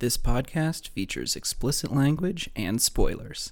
This podcast features explicit language and spoilers.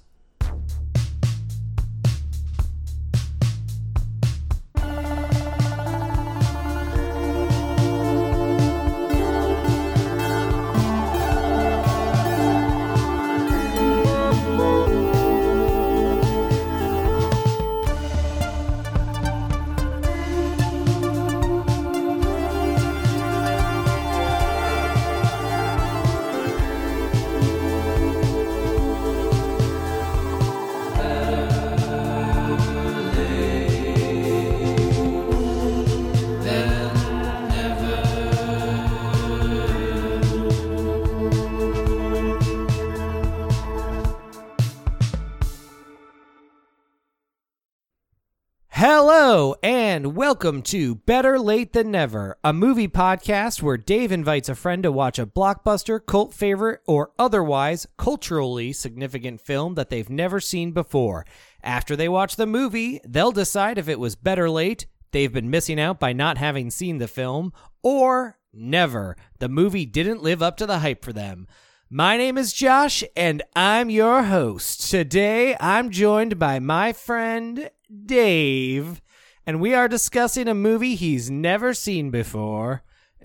Welcome to Better Late Than Never, a movie podcast where Dave invites a friend to watch a blockbuster, cult favorite, or otherwise culturally significant film that they've never seen before. After they watch the movie, they'll decide if it was better late, they've been missing out by not having seen the film, or never. The movie didn't live up to the hype for them. My name is Josh, and I'm your host. Today, I'm joined by my friend Dave, and we are discussing a movie he's never seen before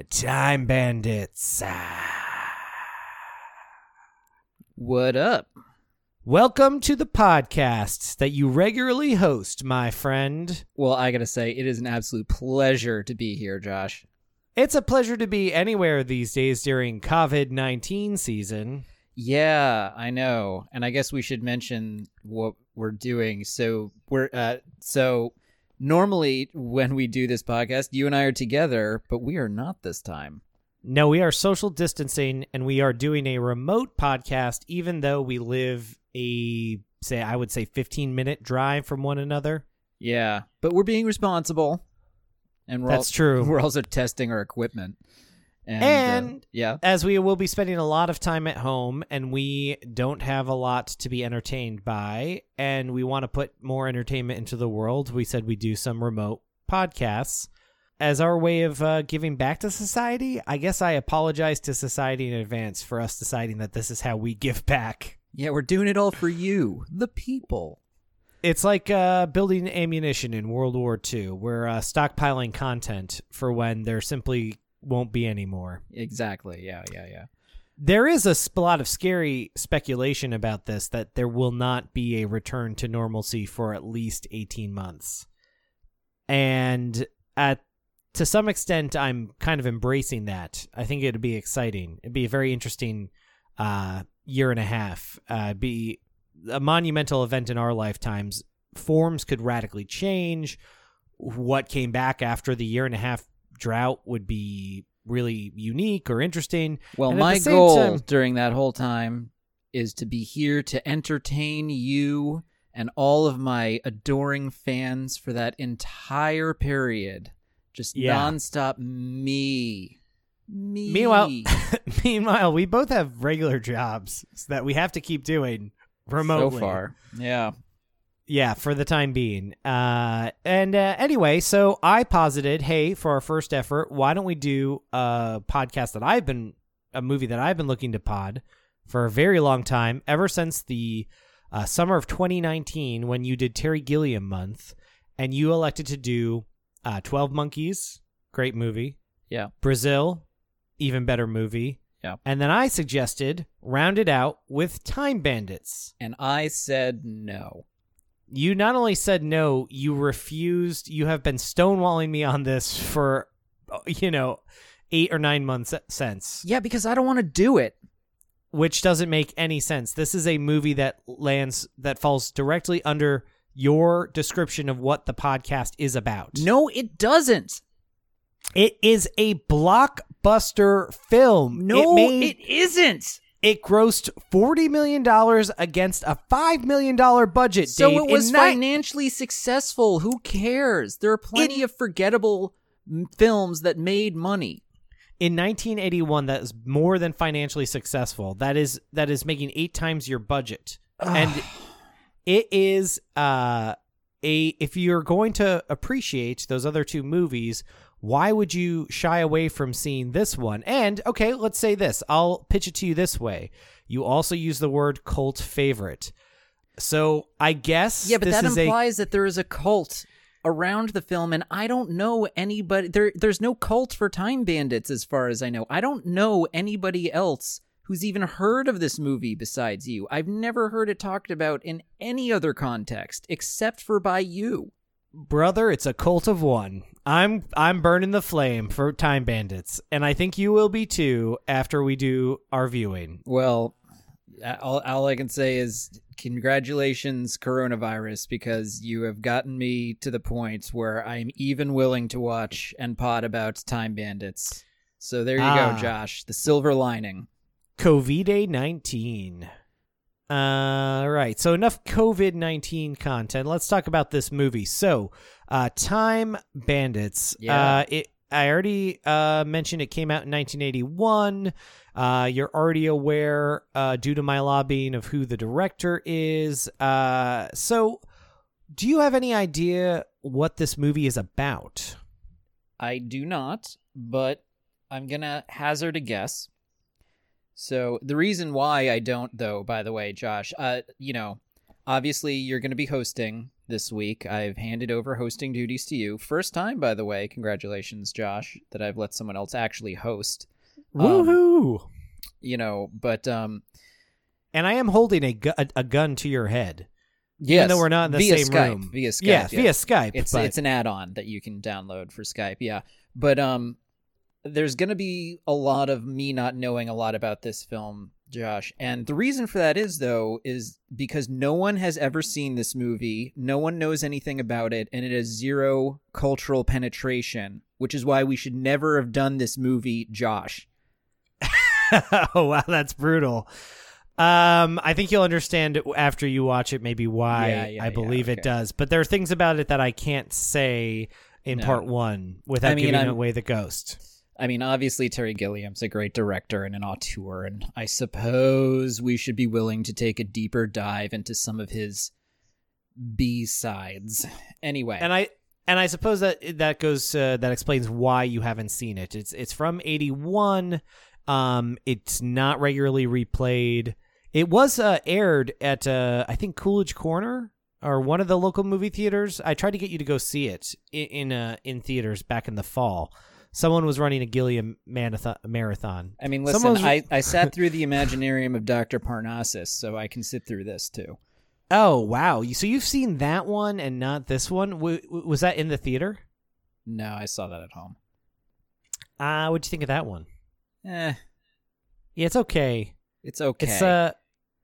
Time Bandits. What up? Welcome to the podcast that you regularly host, my friend. Well, I gotta say, it is an absolute pleasure to be here, Josh. It's a pleasure to be anywhere these days during COVID 19 season. Yeah, I know, and I guess we should mention what we're doing. So we're uh, so normally when we do this podcast, you and I are together, but we are not this time. No, we are social distancing and we are doing a remote podcast, even though we live a, say, I would say 15 minute drive from one another. Yeah, but we're being responsible, and we're That's al- true. We're also testing our equipment, and, uh, yeah, As we will be spending a lot of time at home and we don't have a lot to be entertained by, and we want to put more entertainment into the world, we said we do some remote podcasts. As our way of uh, giving back to society, I guess I apologize to society in advance for us deciding that this is how we give back. yeah, we're doing it all for you, the people. It's like uh, building ammunition in World War II. We're uh, stockpiling content for when there simply won't be anymore. Exactly. Yeah, yeah, yeah. There is a lot of scary speculation about this that there will not be a return to normalcy for at least 18 months. And at to some extent I'm kind of embracing that. I think it'd be exciting. It'd be a very interesting uh year and a half. Uh be a monumental event in our lifetimes. Forms could radically change. What came back after the year and a half drought would be really unique or interesting. Well, And my goal time- during that whole time is to be here to entertain you and all of my adoring fans for that entire period. Just Yeah. nonstop me. Me. Meanwhile, meanwhile, we both have regular jobs that we have to keep doing remotely. so far. Yeah. Yeah, for the time being. Uh, and uh, anyway, so I posited, hey, for our first effort, why don't we do a podcast that I've been, a movie that I've been looking to pod for a very long time, ever since the uh, summer of 2019 when you did Terry Gilliam month, and you elected to do uh, 12 Monkeys, great movie. Yeah. Brazil, even better movie. Yeah. And then I suggested round it out with Time Bandits. And I said no. You not only said no, you refused. You have been stonewalling me on this for, uh, you know, eight or nine months since, Yeah, because I don't want to do it. which doesn't make any sense. This is a movie that lands, that falls directly under your description of what the podcast is about. No, it doesn't. It is a blockbuster film. No, it, made, it isn't. It grossed forty million dollars against a five million dollar budget. So Dave, it was ni- financially successful. Who cares? There are plenty of forgettable films that made money. in 1981. That is more than financially successful. That is that is making eight times your budget, and it is uh a if you're going to appreciate those other two movies, why would you shy away from seeing this one? And okay, let's say this. I'll pitch it to you this way. You also use the word cult favorite. So I guess Yeah, but that is a implies that there is a cult around the film, and I don't know anybody. There, there's no cult for Time Bandits, as far as I know. I don't know anybody else who's even heard of this movie besides you. I've never heard it talked about in any other context except for by you. brother. It's a cult of one. I'm I'm burning the flame for Time Bandits, and I think you will be too after we do our viewing. Well, all, all I can say is congratulations, coronavirus, because you have gotten me to the point where I'm even willing to watch and pod about Time Bandits. So there you Ah. go, Josh. The silver lining. COVID 19. Uh, right. So enough COVID 19 content. Let's talk about this movie. So, uh, Time Bandits. Yeah. Uh, it, I already uh, mentioned it came out in 1981. Uh, you're already aware, uh, due to my lobbying, of who the director is. Uh, so, do you have any idea what this movie is about? I do not, but I'm gonna hazard a guess. So the reason why I don't, though, by the way, Josh, uh, you know, obviously you're gonna be hosting this week. I've handed over hosting duties to you. First time, by the way. Congratulations, Josh, that I've let someone else actually host. Um, Woohoo! You know, but um, And I am holding a, gu- a, a gun to your head. yes, even though we're not in the via same Skype, room. Via Skype, yeah, yeah. via Skype. it's but it's an add-on that you can download for Skype. Yeah, but um, there's gonna be a lot of me not knowing a lot about this film, Josh, and the reason for that is though is because no one has ever seen this movie, no one knows anything about it, and it has zero cultural penetration, which is why we should never have done this movie, Josh. oh wow, that's brutal. Um, I think you'll understand after you watch it, maybe why Yeah, yeah, I yeah, believe it does. But there are things about it that I can't say in No. part one without I mean, giving I'm- away the ghost. I mean, obviously Terry Gilliam's a great director and an auteur, and I suppose we should be willing to take a deeper dive into some of his B sides. Anyway, And I and I suppose that that goes uh, that explains why you haven't seen it. It's it's from eighty one. Um, it's not regularly replayed. It was uh, aired at uh, I think Coolidge Corner or one of the local movie theaters. I tried to get you to go see it in in, uh, in theaters back in the fall. Someone was running a Gilliam marathon. marathon. I mean, listen, someone's- I, I sat through the Imaginarium of Dr. Parnassus, so I can sit through this too. Oh wow! So you've seen that one and not this one? W- w- was that in the theater? No, I saw that at home. Uh, what'd you think of that one? Eh, Yeah, it's okay. it's okay. It's uh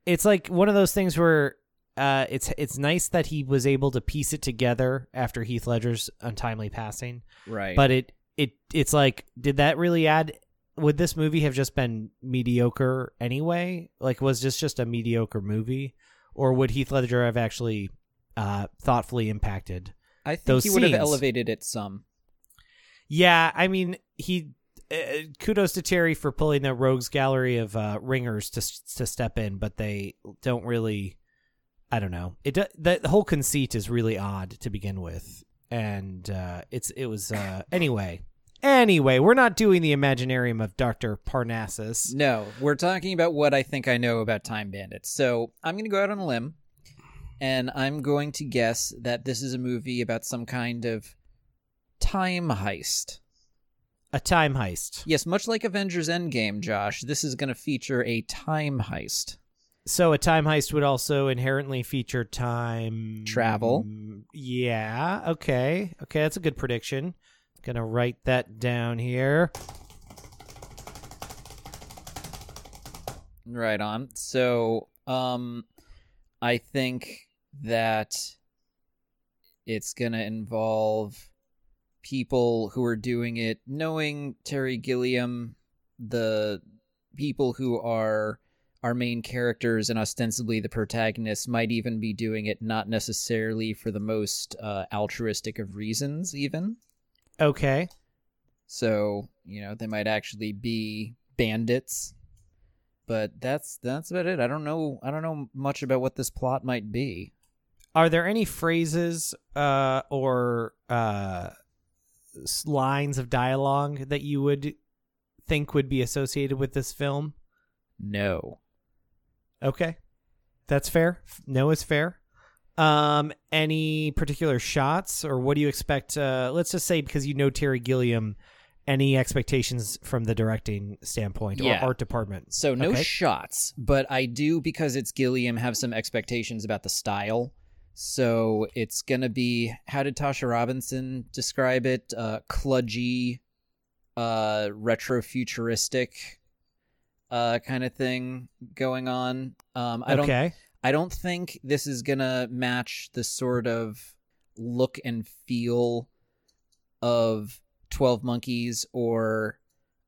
it's like one of those things where uh it's it's nice that he was able to piece it together after Heath Ledger's untimely passing. right. But it it it's like did that really add would this movie have just been mediocre anyway? Like was this just a mediocre movie or would Heath Ledger have actually uh thoughtfully impacted? I think those he would have elevated it some. Yeah, I mean, he uh, kudos to Terry for pulling the rogues gallery of uh, ringers to to step in, but they don't really. I don't know. It the, the whole conceit is really odd to begin with, and uh, it's it was uh, anyway. Anyway, we're not doing the Imaginarium of Doctor Parnassus. No, we're talking about what I think I know about Time Bandits. So I'm going to go out on a limb, and I'm going to guess that this is a movie about some kind of time heist. A time heist. Yes, much like Avengers Endgame, Josh, this is going to feature a time heist. So a time heist would also inherently feature time Travel. Yeah. Okay. Okay, that's a good prediction. Gonna write that down here. Right on. So, um, I think that it's to involve people who are doing it, knowing Terry Gilliam, the people who are our main characters and ostensibly the protagonists might even be doing it not necessarily for the most uh, altruistic of reasons, even. Okay. So, you know, they might actually be bandits. But that's that's about it. I don't know I don't know much about what this plot might be. Are there any phrases uh or uh lines of dialogue that you would think would be associated with this film? No. Okay. That's fair. No is fair. Um, any particular shots or what do you expect? Uh, let's just say because you know Terry Gilliam, any expectations from the directing standpoint Yeah. or art department? So no Okay. shots, but I do because it's Gilliam have some expectations about the style. So it's gonna be how did Tasha Robinson describe it? Uh, cludgy, uh, retro futuristic, uh, kind of thing going on. Um, I don't. I don't think this is gonna match the sort of look and feel of Twelve Monkeys or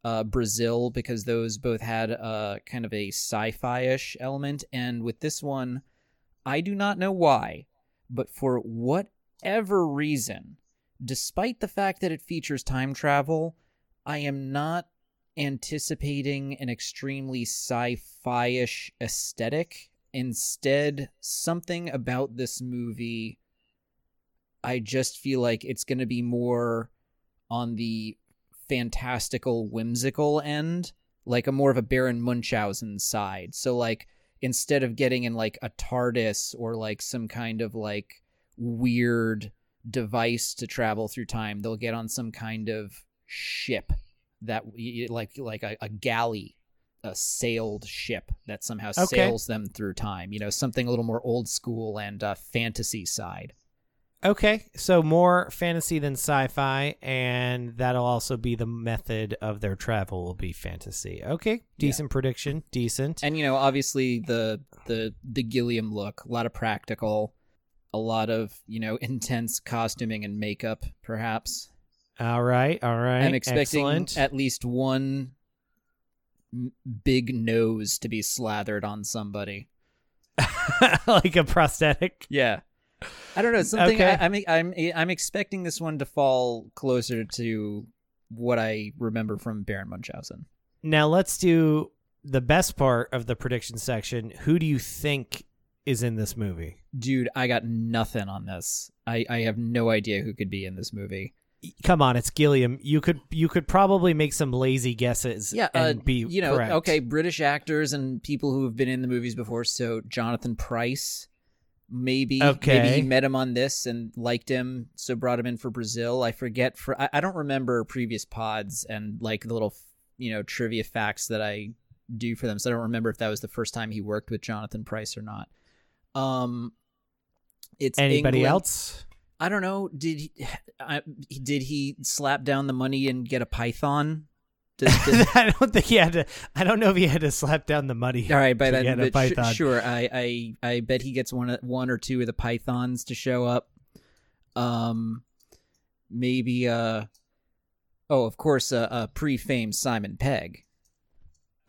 uh, Brazil because those both had a kind of a sci-fi-ish element, and with this one, I do not know why, but for whatever reason, despite the fact that it features time travel, I am not anticipating an extremely sci-fi-ish aesthetic. Instead, something about this movie I just feel like it's going to be more on the fantastical whimsical end, like a more of a Baron Munchausen side. So like instead of getting in like a TARDIS or like some kind of like weird device to travel through time, they'll get on some kind of ship that like like a, a galley a sailed ship that somehow Okay. sails them through time you know something a little more old school and uh, fantasy side Okay, so more fantasy than sci-fi, and that'll also be the method of their travel will be fantasy. Okay, decent prediction, decent. and you know obviously the the the Gilliam look, a lot of practical, a lot of you know intense costuming and makeup. Perhaps all right, all right. I'm expecting Excellent. at least one big nose to be slathered on somebody. like a prosthetic. Yeah, I don't know something. Okay. I, I'm I'm I'm expecting this one to fall closer to what I remember from Baron Munchausen. Now let's do the best part of the prediction section. Who do you think is in this movie? Dude, I got nothing on this. I, I have no idea who could be in this movie. Come on, it's Gilliam. You could you could probably make some lazy guesses. Yeah, and uh, be you know, correct. okay, British actors and people who have been in the movies before. So Jonathan Pryce, maybe, Okay. maybe he met him on this and liked him, so brought him in for Brazil. I forget for I, I don't remember previous pods and like the little you know trivia facts that I do for them. So I don't remember if that was the first time he worked with Jonathan Pryce or not. Um, it's Anybody England- else? I don't know. Did he, I, did he slap down the money and get a python? Did, did, I don't think he had to. I don't know if he had to slap down the money. all right, by that, a but sh- sure. I, I I bet he gets one one or two of the pythons to show up. Um, maybe. Uh, oh, of course, uh, uh pre-famed Simon Pegg.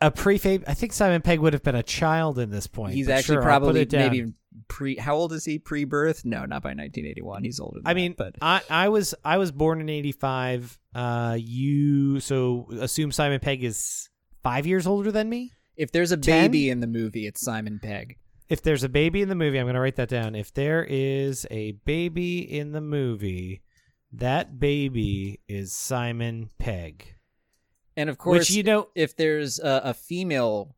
A pre-fame. I think Simon Pegg would have been a child in this point. He's actually sure, probably maybe pre. How old is he? Pre-birth? No, not by 1981. He's older. Than I that, mean, but I I was I was born in '85. Uh, you so assume Simon Pegg is five years older than me. if there's a 10? baby in the movie, it's Simon Pegg. If there's a baby in the movie, I'm going to write that down. If there is a baby in the movie, that baby is Simon Pegg. And of course, Which you know, if there's a, a female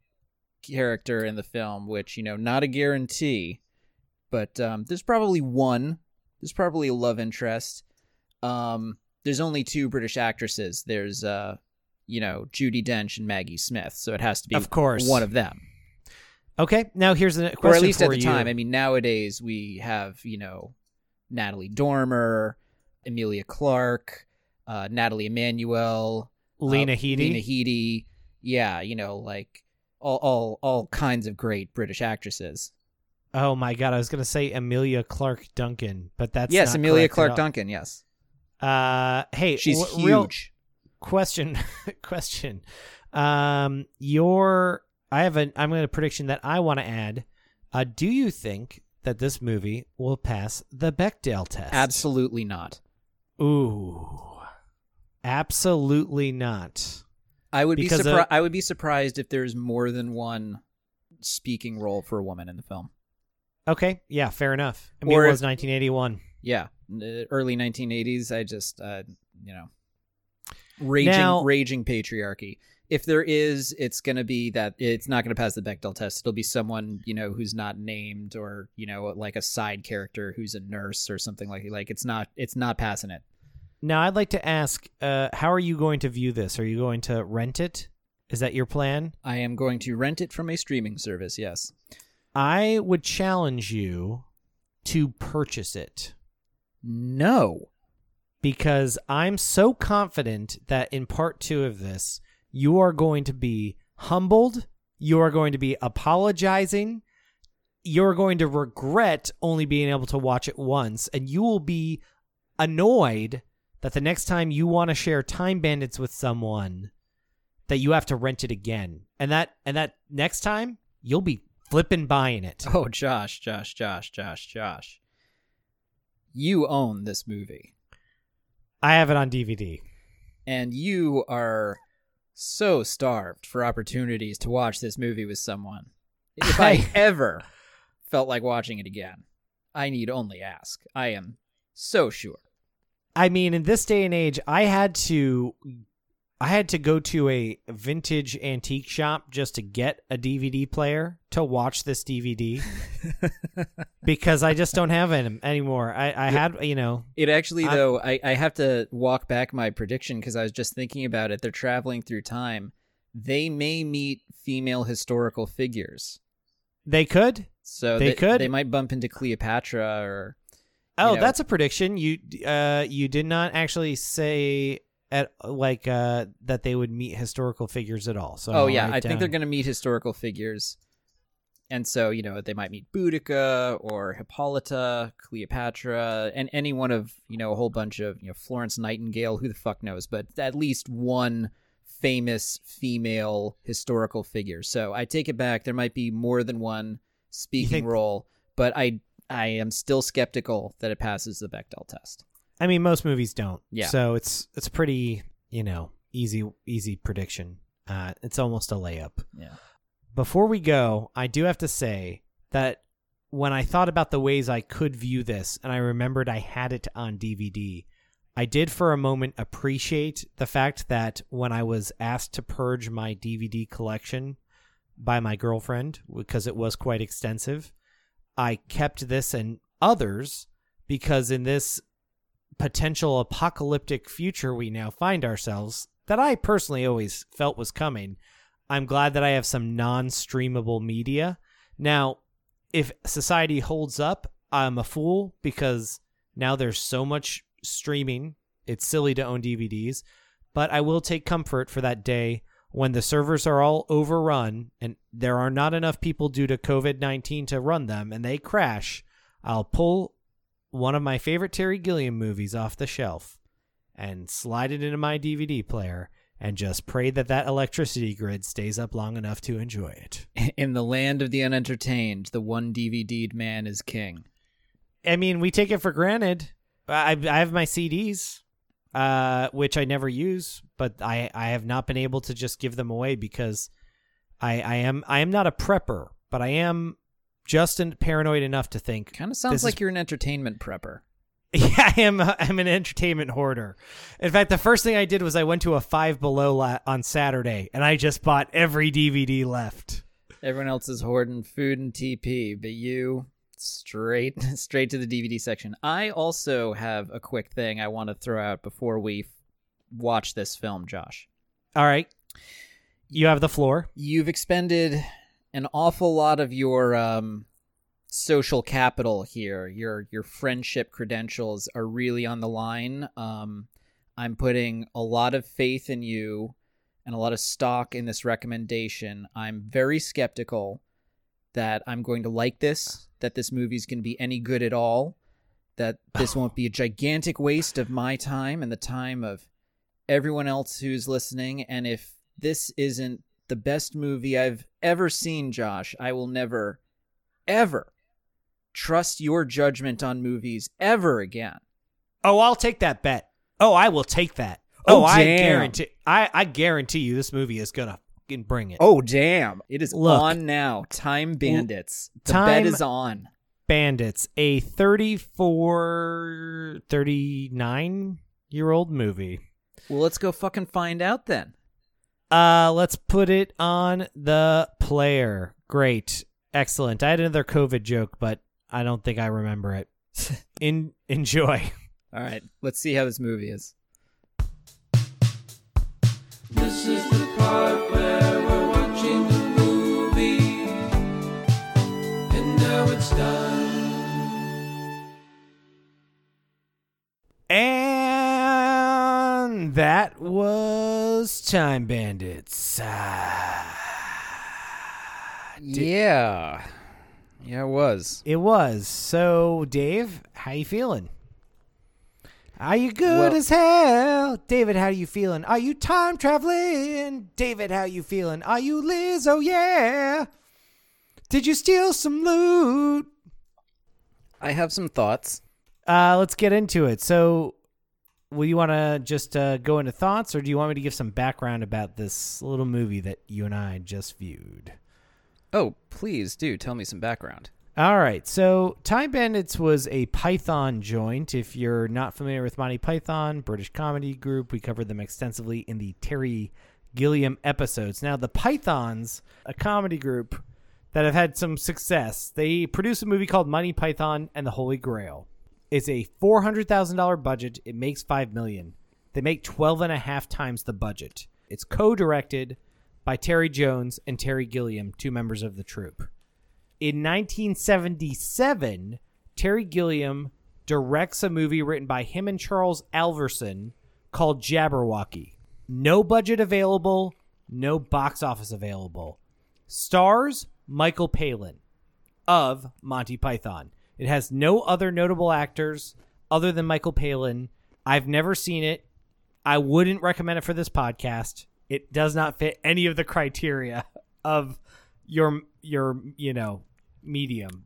character in the film, which you know, not a guarantee, but um, there's probably one. There's probably a love interest. Um, there's only two British actresses. There's uh, you know, Judi Dench and Maggie Smith, so it has to be Of course. one of them, okay. Now here's the question or at least at the you. time. I mean, nowadays we have you know, Natalie Dormer, Emilia Clarke, uh, Nathalie Emmanuel, Lena uh, Headey. Lena Headey. Yeah, you know, like all all all kinds of great British actresses. Oh my god, I was gonna say Amelia Clark Duncan, but that's yes, Amelia Clark. Duncan. Yes, Uh, hey, she's w- real huge. question, question. Um, your I have an I'm going to prediction that I want to add. Uh, do you think that this movie will pass the Bechdel test? Absolutely not. Ooh, absolutely not. I would be Because, surprised. uh, I would be surprised if there's more than one speaking role for a woman in the film. Okay, yeah, fair enough. I mean, Or it if- was 1981. Yeah, early 1980s. I just uh, you know, raging Now- raging patriarchy. If there is, it's going to be that it's not going to pass the Bechdel test. It'll be someone you know who's not named, or you know, like a side character who's a nurse or something like like it's not it's not passing it. Now, I'd like to ask, uh, how are you going to view this? Are you going to rent it? Is that your plan? I am going to rent it from a streaming service. Yes. I would challenge you to purchase it No. because I'm so confident that in part two of this, you are going to be humbled. You are going to be apologizing. You're going to regret only being able to watch it once, and you will be annoyed that the next time you want to share Time Bandits with someone, that you have to rent it again, and that and that next time you'll be flipping buying it. Oh, Josh, Josh, Josh, Josh, Josh. You own this movie. I have it on DVD. and you are so starved for opportunities to watch this movie with someone. If I I- ever felt like watching it again, I need only ask. I am so sure. I mean, in this day and age, I had to I had to go to a vintage antique shop just to get a DVD player to watch this DVD because I just don't have it anymore. I, I had, you know, It actually, I- though, I, I have to walk back my prediction because I was just thinking about it. They're traveling through time. They may meet female historical figures. they could. So They could. They might bump into Cleopatra or. Oh, know- that's a prediction. You uh you did not actually say at like uh that they would meet historical figures at all. So Oh I'll yeah, I think they're going to meet historical figures, and so you know they might meet Boudica or Hippolyta, Cleopatra, and any one of you know a whole bunch of you know Florence Nightingale. Who the fuck knows? But at least one famous female historical figure. So I take it back. There might be more than one speaking think- role, but I I am still skeptical that it passes the Bechdel test. I mean, most movies don't. Yeah. So it's it's pretty, you know, easy easy prediction. Uh, it's almost a layup. Yeah. Before we go, I do have to say that when I thought about the ways I could view this, and I remembered I had it on DVD, I did for a moment appreciate the fact that when I was asked to purge my DVD collection by my girlfriend, because it was quite extensive, I kept this and others because in this potential apocalyptic future we now find ourselves, that I personally always felt was coming, I'm glad that I have some non streamable media. Now, if society holds up, I'm a fool because now there's so much streaming. It's silly to own DVDs, but I will take comfort for that day when the servers are all overrun and there are not enough people due to COVID 19 to run them and they crash. I'll pull one of my favorite Terry Gilliam movies off the shelf and slide it into my DVD player and just pray that that electricity grid stays up long enough to enjoy it. In the land of the unentertained, the one DVD'd man is king. I mean, we take it for granted. I I have my CDs, uh, which I never use, but I I have not been able to just give them away because I I am I am not a prepper, but I am just an, paranoid enough to think. Kind of sounds like is- you're an entertainment prepper. Yeah, I am. I'm an entertainment hoarder. In fact, the first thing I did was I went to a Five Below la- on Saturday, and I just bought every DVD left. Everyone else is hoarding food and TP, but you straight straight to the DVD section. I also have a quick thing I want to throw out before we f- watch this film, Josh. All right, you have the floor. You've expended an awful lot of your um, social capital here. Your your friendship credentials are really on the line. Um, I'm putting a lot of faith in you and a lot of stock in this recommendation. I'm very skeptical that I'm going to like this, that this movie's going to be any good at all, that this won't be a gigantic waste of my time and the time of everyone else who's listening. And if this isn't the best movie I've ever seen, Josh, I will never, ever trust your judgment on movies ever again. Oh, I'll take that bet. Oh, I will take that. Oh, Oh, I guarantee. I I guarantee you, this movie is gonna fucking bring it. Oh, damn. It is Look. on now. Time Bandits. The Time- bet is on. Bandits, a 34, 39 year old movie. Well, let's go fucking find out then. Uh, let's put it on the player. Great. Excellent. I had another COVID joke, but I don't think I remember it. In enjoy. All right, let's see how this movie is. This is the part And that was Time Bandits. Ah, yeah, yeah, it was. it was. So, Dave, how you feeling? Are you good Well- as hell? David, how you feeling? Are you time traveling? David, how you feeling? Are you Liz? Oh yeah. Did you steal some loot? I have some thoughts. Uh, let's get into it. So, will you want to just uh, go into thoughts, or do you want me to give some background about this little movie that you and I just viewed? Oh, please do tell me some background. All right. So, Time Bandits was a Python joint. If you're not familiar with Monty Python, British comedy group, we covered them extensively in the Terry Gilliam episodes. Now, the Pythons, a comedy group that have had some success, they produce a movie called Monty Python and the Holy Grail. It's a $400,000 budget. It makes 5 million. They make 12 and a half times the budget. It's co-directed by Terry Jones and Terry Gilliam, two members of the troupe. In 1977, Terry Gilliam directs a movie written by him and Charles Alverson called Jabberwocky. No budget available, no box office available. Stars Michael Palin of Monty Python. It has no other notable actors other than Michael Palin. I've never seen it. I wouldn't recommend it for this podcast. It does not fit any of the criteria of your your you know medium.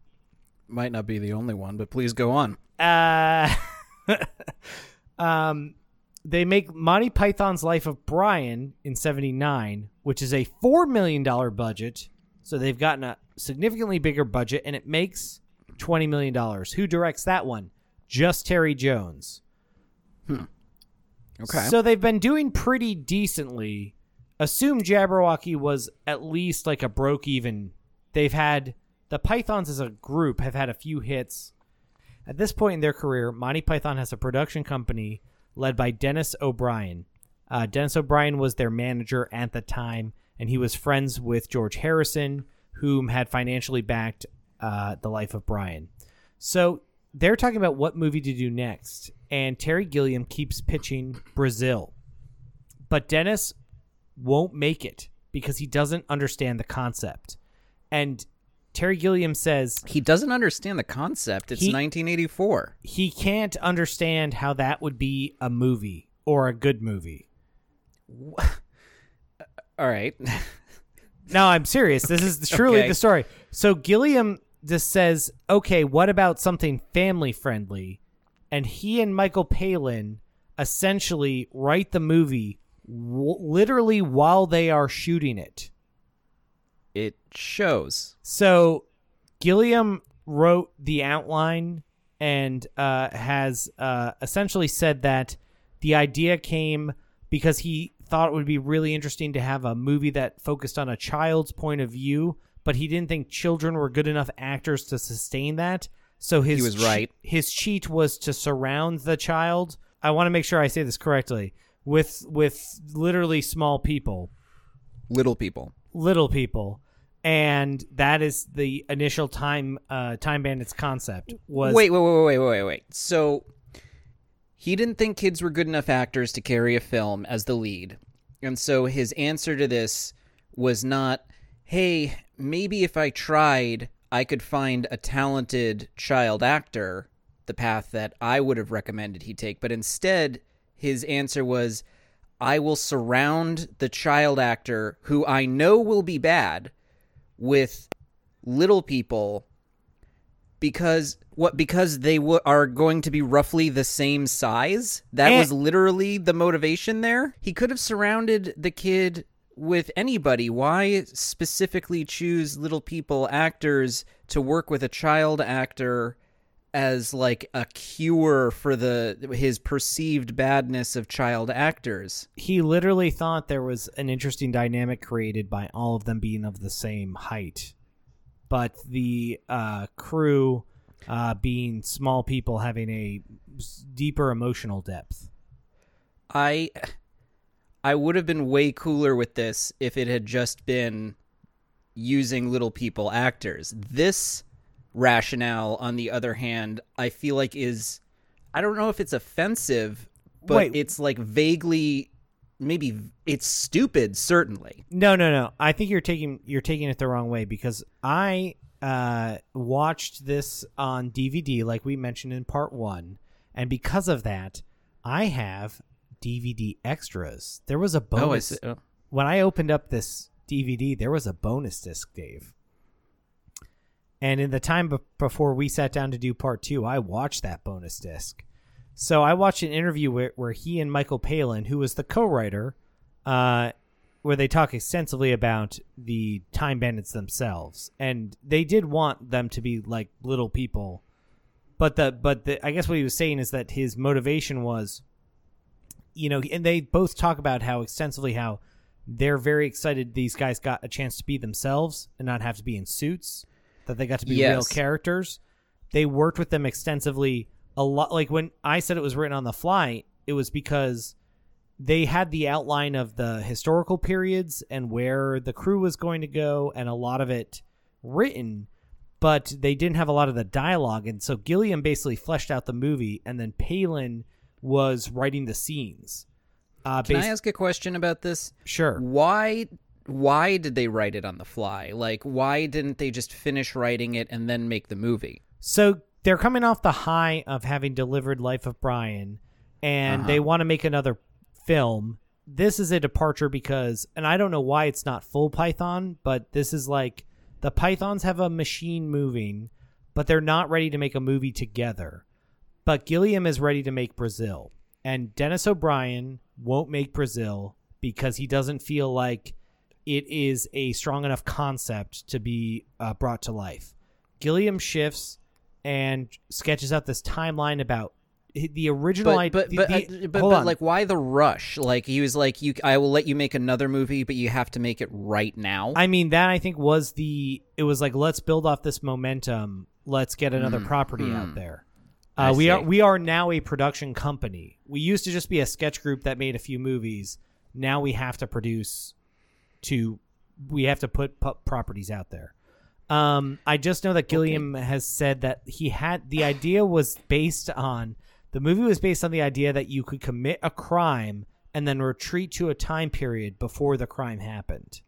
Might not be the only one, but please go on. Uh, um, they make Monty Python's Life of Brian in '79, which is a four million dollar budget. So they've gotten a significantly bigger budget, and it makes twenty million dollars. Who directs that one? Just Terry Jones. Okay. So they've been doing pretty decently. Assume Jabberwocky was at least like a broke even. They've had the Pythons as a group have had a few hits. At this point in their career, Monty Python has a production company led by Dennis O'Brien. Uh, Dennis O'Brien was their manager at the time, and he was friends with George Harrison, whom had financially backed uh, The Life of Brian. So they're talking about what movie to do next, and Terry Gilliam keeps pitching Brazil. But Dennis won't make it because he doesn't understand the concept. And Terry Gilliam says he doesn't understand the concept. It's He- 1984. he can't understand how that would be a movie or a good movie. All right. No, I'm serious. This is truly Okay. the story. So Gilliam just says, okay, what about something family friendly? And he and Michael Palin essentially write the movie w- literally while they are shooting it. it shows. So Gilliam wrote the outline and uh, has uh, essentially said that the idea came because he thought it would be really interesting to have a movie that focused on a child's point of view, but he didn't think children were good enough actors to sustain that. So his He was che- right. his cheat was to surround the child. I want to make sure I say this correctly with with literally small people Little people. little people and that is the initial time uh time bandits concept was Wait, wait, wait, wait, wait, wait, wait. So he didn't think kids were good enough actors to carry a film as the lead. And so his answer to this was not, hey, maybe if I tried, I could find a talented child actor, the path that I would have recommended he take. But instead, his answer was, I will surround the child actor who I know will be bad with little people because what because they w- are going to be roughly the same size? That And- was literally the motivation there? He could have surrounded the kid with anybody why specifically choose little people actors to work with a child actor as like a cure for the his perceived badness of child actors. he literally thought there was an interesting dynamic created by all of them being of the same height, but the uh, crew uh, being small people having a deeper emotional depth. I I would have been way cooler with this if it had just been using little people actors. This rationale on the other hand, I feel like is I don't know if it's offensive, but Wait. it's like vaguely maybe it's stupid certainly. No, no, no. I think you're taking you're taking it the wrong way because I uh, watched this on DVD, like we mentioned in part one, and because of that, I have DVD extras. There was a bonus oh. when I opened up this DVD. There was a bonus disc, Dave. And in the time be- before we sat down to do part two, I watched that bonus disc. So I watched an interview where, where he and Michael Palin, who was the co-writer, uh, where they talk extensively about the time bandits themselves, and they did want them to be like little people, but the but the I guess what he was saying is that his motivation was, you know, and they both talk about how extensively how they're very excited these guys got a chance to be themselves and not have to be in suits, that they got to be real characters. They worked with them extensively a lot. Like when I said it was written on the fly, it was because they had the outline of the historical periods and where the crew was going to go and a lot of it written but they didn't have a lot of the dialogue and so gilliam basically fleshed out the movie and then palin was writing the scenes uh Can bas- I ask a question about this? sure Why why did they write it on the fly? Like why didn't they just finish writing it and then make the movie? So they're coming off the high of having delivered Life of Brian, and Uh-huh. they want to make another film. This is a departure because, and I don't know why it's not full Python, but this is like the Pythons have a machine moving, but they're not ready to make a movie together. But Gilliam is ready to make Brazil, and Dennis O'Brien won't make Brazil because he doesn't feel like it is a strong enough concept to be uh, brought to life. Gilliam shifts and sketches out this timeline about the original But idea. but but, uh, but, but like why the rush? Like he was like you I will let you make another movie but you have to make it right now. I mean, that I think was the. It was like let's build off this momentum. Let's get another property out there. Uh, we are we are now a production company. We used to just be a sketch group that made a few movies. Now we have to produce. To we have to put pu- properties out there. Um, I just know that Gilliam has said that he had the idea was based on the movie was based on the idea that you could commit a crime and then retreat to a time period before the crime happened.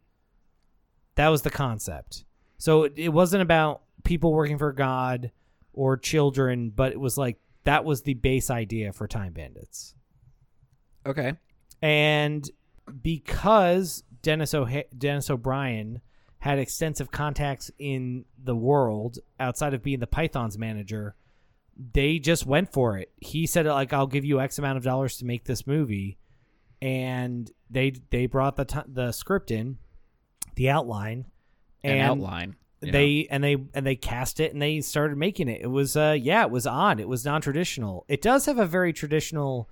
That was the concept. So it, it wasn't about people working for God or children, but it was like that was the base idea for Time Bandits. okay. And because Dennis o- Dennis O'Brien had extensive contacts in the world outside of being the Python's manager, they just went for it. He said like I'll give you X amount of dollars to make this movie and they they brought the t- the script in, the outline An and outline. You they and they and they cast it and they started making it. It was uh yeah, it was odd. It was non-traditional. It does have a very traditional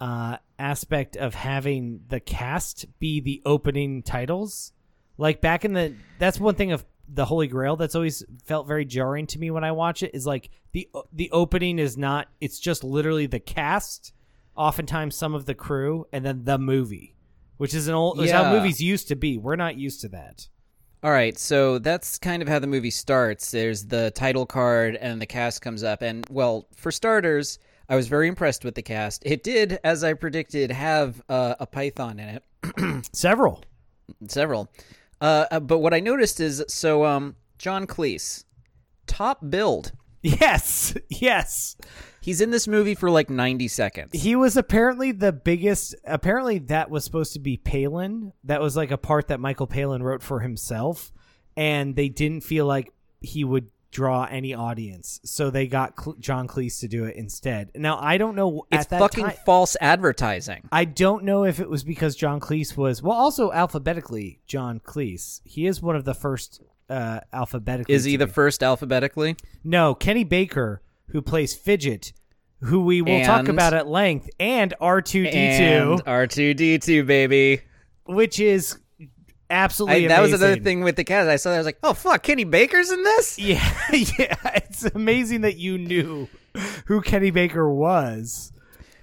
uh aspect of having the cast be the opening titles. Like back in the that's one thing of the Holy Grail that's always felt very jarring to me when I watch it is like the the opening is not it's just literally the cast, oftentimes some of the crew and then the movie, which is an old is how Yeah. movies used to be. We're not used to that. All right, so that's kind of how the movie starts. There's the title card and the cast comes up and well, for starters, I was very impressed with the cast. It did as I predicted have uh, a python in it. Several. Several. Uh, uh, but what I noticed is so um John Cleese, top build. Yes, yes. He's in this movie for like 90 seconds. He was apparently the biggest. Apparently, that was supposed to be Palin. That was like a part that Michael Palin wrote for himself, and they didn't feel like he would draw any audience, so they got Cl- John Cleese to do it instead. Now, I don't know it's fucking time. false advertising. I don't know if it was because John Cleese was well. Also, alphabetically, John Cleese. He is one of the first uh, alphabetically. Is he the first alphabetically? No, Kenny Baker who plays Fidget, who we will talk about at length, and R2D2, R two D two baby. which is absolutely I, that was another thing with the cast. I saw that I was like, oh fuck, Kenny Baker's in this. Yeah, yeah, it's amazing that you knew who Kenny Baker was.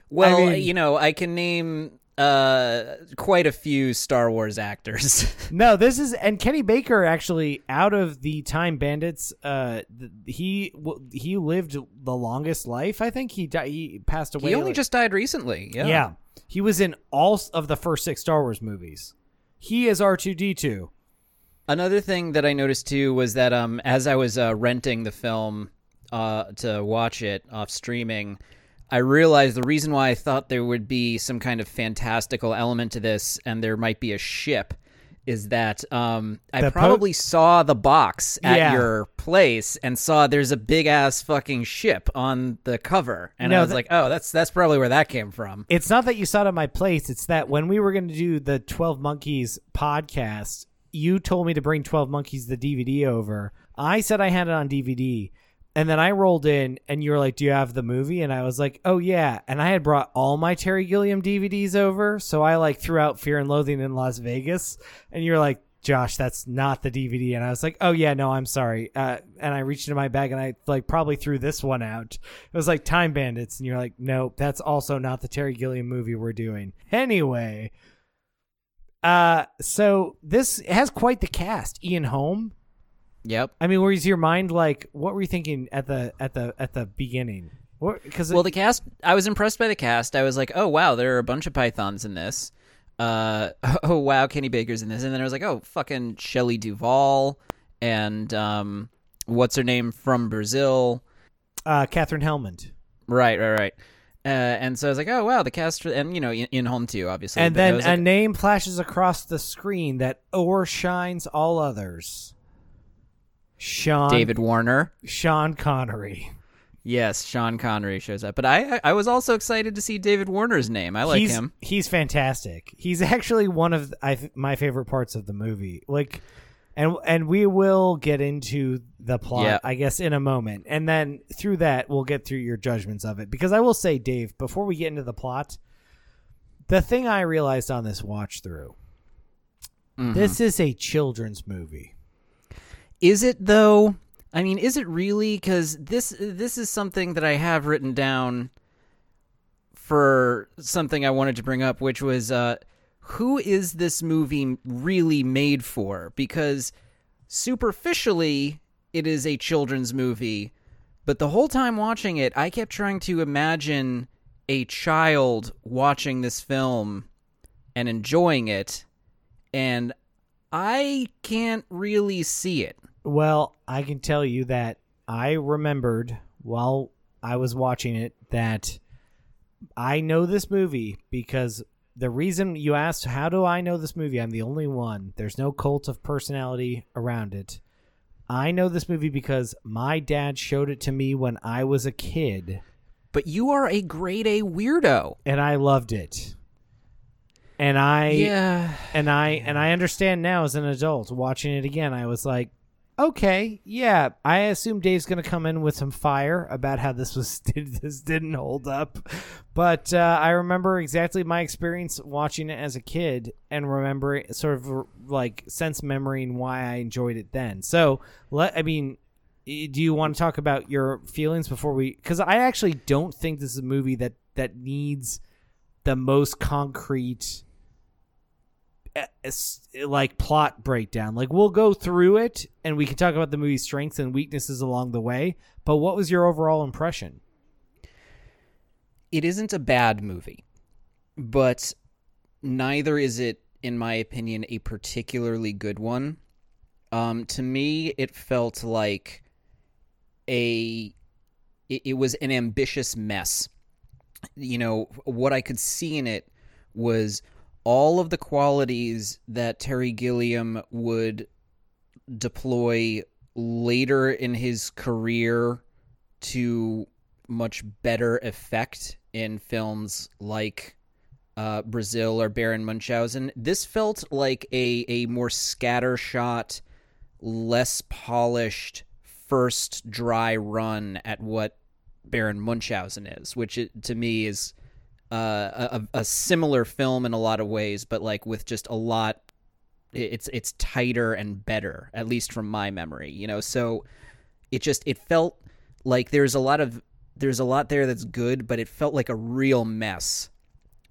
Well, mean- you know, I can name uh quite a few Star Wars actors. No, this is and Kenny Baker actually out of the Time Bandits. Uh, th- he he lived the longest life. I think he di- he passed away. he only like- just died recently. Yeah. yeah. He was in all of the first six Star Wars movies. He is R two D two. Another thing that I noticed too was that um as I was uh, renting the film uh to watch it off streaming, I realized the reason why I thought there would be some kind of fantastical element to this and there might be a ship is that um I po- probably saw the box at Yeah. your place and saw there's a big ass fucking ship on the cover and No, I was that- like, "Oh, that's that's probably where that came from." It's not that you saw it at my place. It's that when we were going to do the Twelve Monkeys podcast, you told me to bring Twelve Monkeys the DVD over. I said I had it on DVD. And then I rolled in and you were like, Do you have the movie? And I was like, Oh yeah. And I had brought all my Terry Gilliam DVDs over. So I like threw out Fear and Loathing in Las Vegas. And you were like, Josh, that's not the DVD. And I was like, Oh yeah, no, I'm sorry. Uh, and I reached into my bag and I like probably threw this one out. It was like Time Bandits. And you're like, Nope, that's also not the Terry Gilliam movie we're doing. Anyway. Uh so this has quite the cast. Ian Holm. Yep. I mean, where's your mind like? What were you thinking at the at the at the beginning? Because Well, the cast, I was impressed by the cast. I was like, oh, wow, there are a bunch of Pythons in this. Uh, oh, wow, Kenny Baker's in this. And then I was like, oh, fucking Shelley Duvall and um, what's her name from Brazil. uh, Katherine Helmond, Right, right, right. Uh, and so I was like, oh, wow, the cast, and, you know, in, Ian Holm too, obviously. and then a like, name flashes across the screen that overshines all others. Sean David Warner. Sean Connery. Yes, Sean Connery shows up. But I, I, was also excited to see David Warner's name. I like he's, him. He's fantastic. He's actually one of I, my favorite parts of the movie. Like, and and we will get into the plot, Yeah. I guess, in a moment, and then through that we'll get through your judgments of it. Because I will say, Dave, before we get into the plot, the thing I realized on this watch through, Mhm. this is a children's movie. Is it though? I mean, is it really? Because this this is something that I have written down for something I wanted to bring up, which was uh, who is this movie really made for? Because superficially, it is a children's movie, but the whole time watching it, I kept trying to imagine a child watching this film and enjoying it, and I can't really see it. Well, I can tell you that I remembered while I was watching it that I know this movie because the reason you asked, how do I know this movie? I'm the only one. There's no cult of personality around it. I know this movie because my dad showed it to me when I was a kid But you are a grade A weirdo. and I loved it. And I yeah. and I and I understand now as an adult watching it again. I was like, okay, yeah. I assume Dave's going to come in with some fire about how this was this didn't hold up, but uh, I remember exactly my experience watching it as a kid and remember sort of like sense memorying why I enjoyed it then. So let I mean. Do you want to talk about your feelings before we? Because I actually don't think this is a movie that that needs the most concrete like plot breakdown. Like we'll go through it and we can talk about the movie's strengths and weaknesses along the way. But what was your overall impression? It isn't a bad movie, but neither is it, in my opinion, a particularly good one. Um, to me, it felt like a it, it was an ambitious mess. You know, what I could see in it was all of the qualities that Terry Gilliam would deploy later in his career to much better effect in films like uh, Brazil or Baron Munchausen. This felt like a, a more scattershot, less polished first dry run at what Baron Munchausen is, which it, to me is uh, a, a similar film in a lot of ways, but like with just a lot. It's it's tighter and better, at least from my memory. You know, so it just it felt like there's a lot of there's a lot there that's good, but it felt like a real mess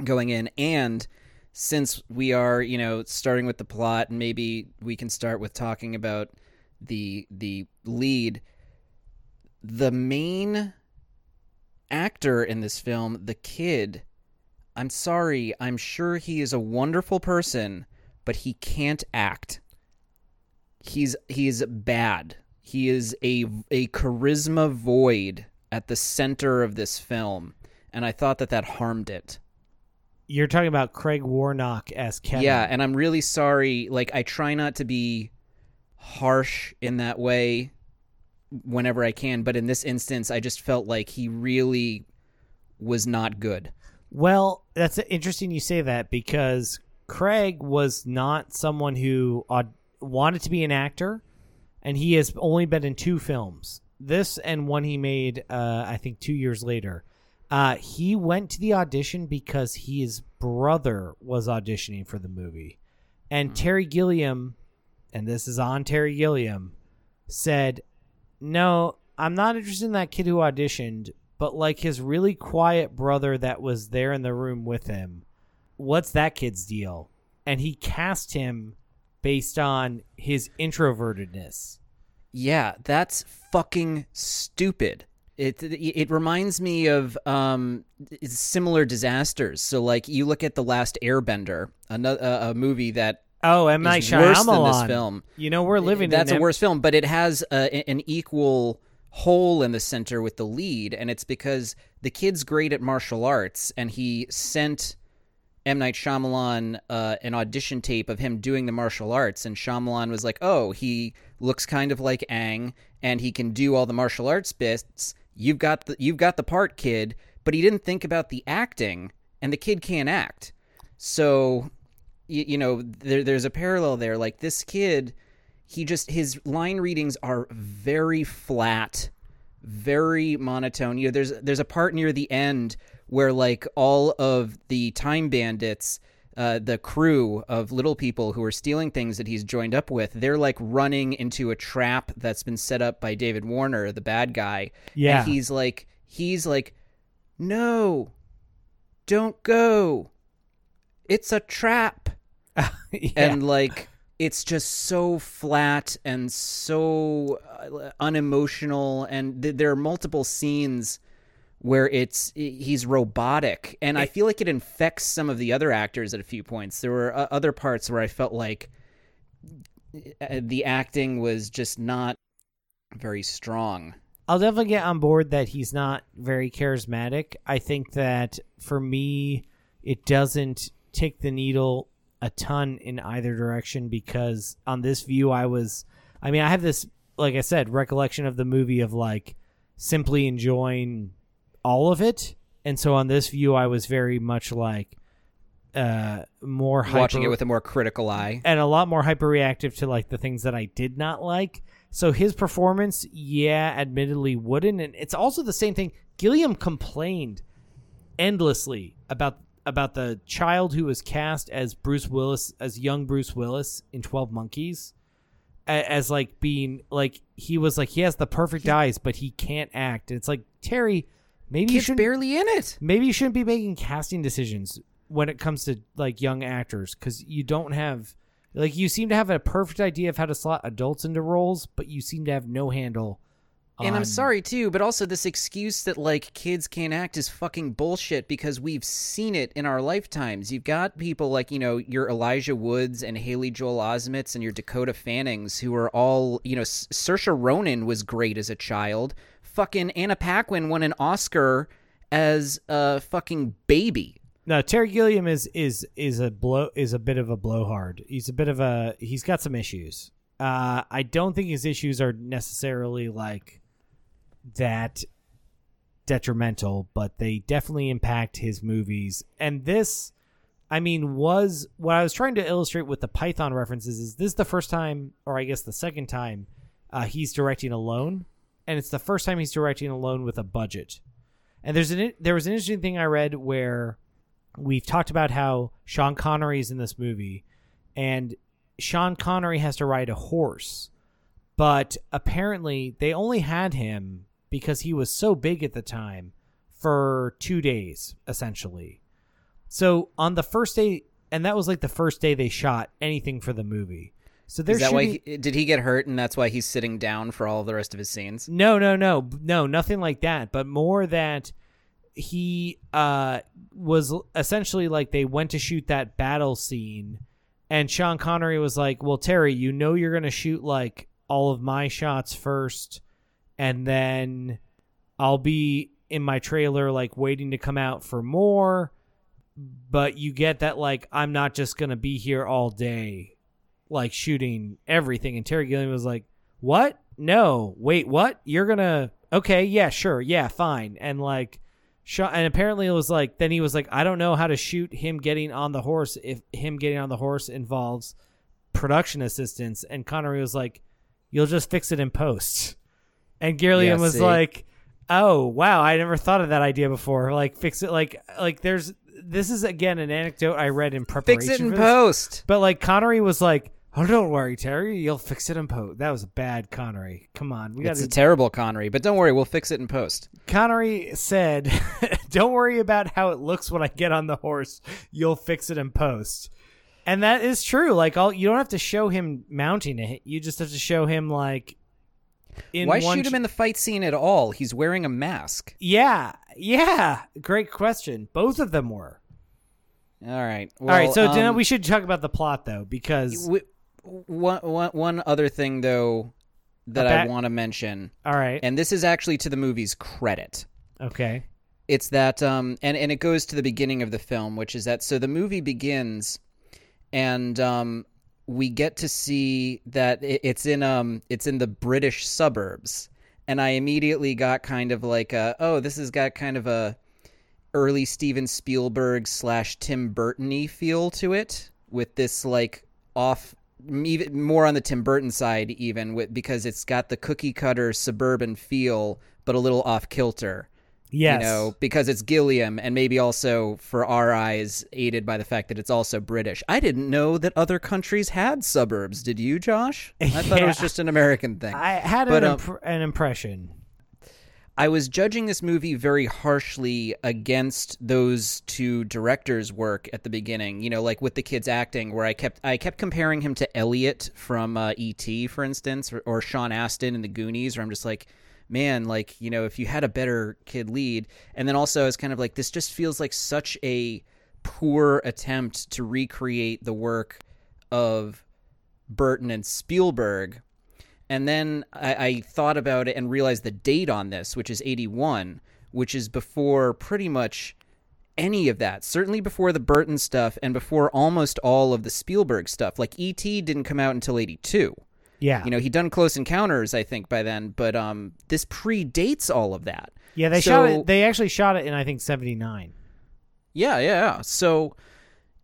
going in. And since we are, you know, starting with the plot, maybe we can start with talking about the the lead. The main actor in this film, the kid, I'm sorry, I'm sure he is a wonderful person, but he can't act. He's he's bad. He is a a charisma void at the center of this film, and I thought that that harmed it. You're talking about Craig Warnock as Kevin. Yeah, and I'm really sorry. Like I try not to be harsh in that way whenever I can, but in this instance I just felt like he really was not good. Well, that's interesting you say that because Craig was not someone who aud- wanted to be an actor, and he has only been in two films. This and one he made, uh, I think, two years later. Uh, he went to the audition because his brother was auditioning for the movie, and Terry Gilliam, and this is on Terry Gilliam, said, "No, I'm not interested in that kid who auditioned, but like his really quiet brother that was there in the room with him. What's that kid's deal?" And he cast him based on his introvertedness. Yeah, that's fucking stupid. It it reminds me of um similar disasters. So like you look at the Last Airbender, another a movie that Oh, M Night is worse than this film. You know we're living. That's a M- worse film, but it has uh, an equal hole in the center with the lead, and it's because the kid's great at martial arts, and he sent M Night Shyamalan uh, an audition tape of him doing the martial arts, and Shyamalan was like, "Oh, he looks kind of like Aang, and he can do all the martial arts bits. You've got the you've got the part, kid." But he didn't think about the acting, and the kid can't act. So, you, you know, there, there's a parallel there. Like this kid, he just his line readings are very flat, very monotone. You know, there's there's a part near the end where like all of the time bandits uh, the crew of little people who are stealing things that he's joined up with, they're like running into a trap that's been set up by David Warner, the bad guy. Yeah. And he's like, he's like, no, don't go. It's a trap. Yeah. And like, it's just so flat and so uh, unemotional. And th- there are multiple scenes where it's he's robotic and i feel like it infects some of the other actors at a few points there were uh, other parts where i felt like uh, the acting was just not very strong I'll definitely get on board that he's not very charismatic. I think that for me, it doesn't take the needle a ton in either direction because on this view, I was, I mean, I have this, like I said, recollection of the movie of like simply enjoying all of it. And so on this view, I was very much like, uh, more hyper watching hyper- it with a more critical eye and a lot more hyper reactive to like the things that I did not like. So his performance, yeah, admittedly wouldn't, and it's also the same thing. Gilliam complained endlessly about about the child who was cast as Bruce Willis, as young Bruce Willis in Twelve Monkeys, a- as like being like he was like he has the perfect eyes, but he can't act. And it's like Terry, maybe you he's should barely in it maybe you shouldn't be making casting decisions when it comes to like young actors because you don't have like you seem to have a perfect idea of how to slot adults into roles but you seem to have no handle and i'm sorry too but also this excuse that like kids can't act is fucking bullshit because we've seen it in our lifetimes. You've got people like you know your elijah woods and haley joel osments and your dakota fannings who are all you know saoirse ronan was great as a child. Fucking anna paquin won an oscar as a fucking baby. No terry gilliam is is is a blow is a bit of a blowhard. He's a bit of a he's got some issues. Uh i don't think his issues are necessarily like that detrimental but they definitely impact his movies and this I mean, was what I was trying to illustrate with the Python references is this the first time, or I guess the second time, uh, he's directing alone, and it's the first time he's directing alone with a budget. And there's an there was an interesting thing I read where we've talked about how Sean Connery is in this movie, and Sean Connery has to ride a horse, but apparently they only had him because he was so big at the time for two days essentially. So on the first day, and that was like the first day they shot anything for the movie. So they're Is that why? He, did he get hurt, and that's why he's sitting down for all the rest of his scenes? No, no, no, no, nothing like that. But more that he uh, was essentially like they went to shoot that battle scene, and Sean Connery was like, "Well, Terry, you know you're gonna shoot like all of my shots first, and then I'll be in my trailer like waiting to come out for more." But you get that like I'm not just gonna be here all day, like shooting everything. And Terry Gilliam was like, what? No, wait, what? You're gonna okay, yeah, sure, yeah, fine. And like and apparently it was like then he was like, I don't know how to shoot him getting on the horse if him getting on the horse involves production assistance. And Connery was like, You'll just fix it in post. And Gilliam Yeah, was see? like, Oh, wow, I never thought of that idea before. Like fix it like like there's this is again an anecdote I read in preparation. Fix it in this. post. But like Connery was like, "Oh, don't worry, Terry. You'll fix it in post." That was a bad Connery. Come on, we got It's a terrible Connery, but don't worry, we'll fix it in post. Connery said, "Don't worry about how it looks when I get on the horse. You'll fix it in post." And that is true. Like, all you don't have to show him mounting it. You just have to show him like. In Why shoot him in the fight scene at all? He's wearing a mask. Yeah, yeah. Great question. Both of them were. All right. all right, so well, um, we should talk about the plot though, because w- one, one, one other thing though that I want to mention, all right, and this is actually to the movie's credit. okay, It's that, um, and and it goes to the beginning of the film, which is that. So the movie begins, and um, we get to see that it's in um, it's in the British suburbs, and I immediately got kind of like, a, oh, this has got kind of a early Steven Spielberg slash Tim Burton-y feel to it, with this like off. Even more on the Tim Burton side, even with because it's got the cookie cutter suburban feel, but a little off kilter yes, you know, because it's Gilliam, and maybe also for our eyes, aided by the fact that it's also British. I didn't know that other countries had suburbs. Did you, Josh? I thought it was just an American thing. I had But, an, um, an impression. I was judging this movie very harshly against those two directors' work at the beginning. You know, like with the kids acting, where I kept I kept comparing him to Elliot from uh, E.T., for instance, or, or Sean Astin in The Goonies. Where I'm just like, man, like you know, if you had a better kid lead, and then also it's kind of like, this just feels like such a poor attempt to recreate the work of Burton and Spielberg. And then I, I thought about it and realized the date on this, which is 81, which is before pretty much any of that. Certainly before the Burton stuff and before almost all of the Spielberg stuff. Like E.T. didn't come out until 82. Yeah, You know, he'd done Close Encounters, I think, by then, but um, this predates all of that. yeah. They so- shot it. They actually shot it in I think seventy nine. Yeah, yeah. yeah. So,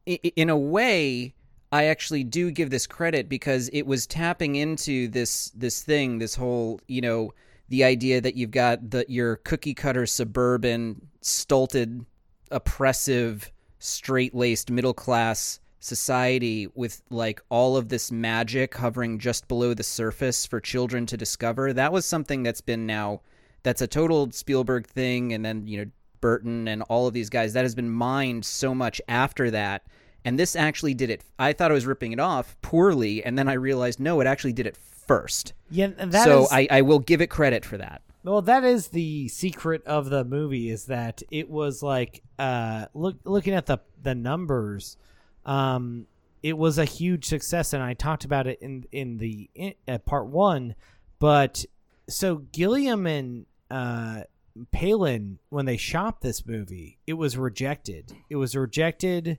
in a way, I actually do give this credit because it was tapping into this this thing, this whole you know the idea that you've got the your cookie cutter suburban stulted, oppressive, straight laced middle class society with like all of this magic hovering just below the surface for children to discover. That was something that's been now that's a total Spielberg thing and then you know Burton and all of these guys that has been mined so much after that and this actually did it I thought I was ripping it off poorly and then I realized no it actually did it first Yeah, so is- I, I will give it credit for that Well, that is the secret of the movie is that it was like uh look looking at the the numbers um it was a huge success and I talked about it in in the in, part 1 but so Gilliam and uh Palin when they shot this movie it was rejected it was rejected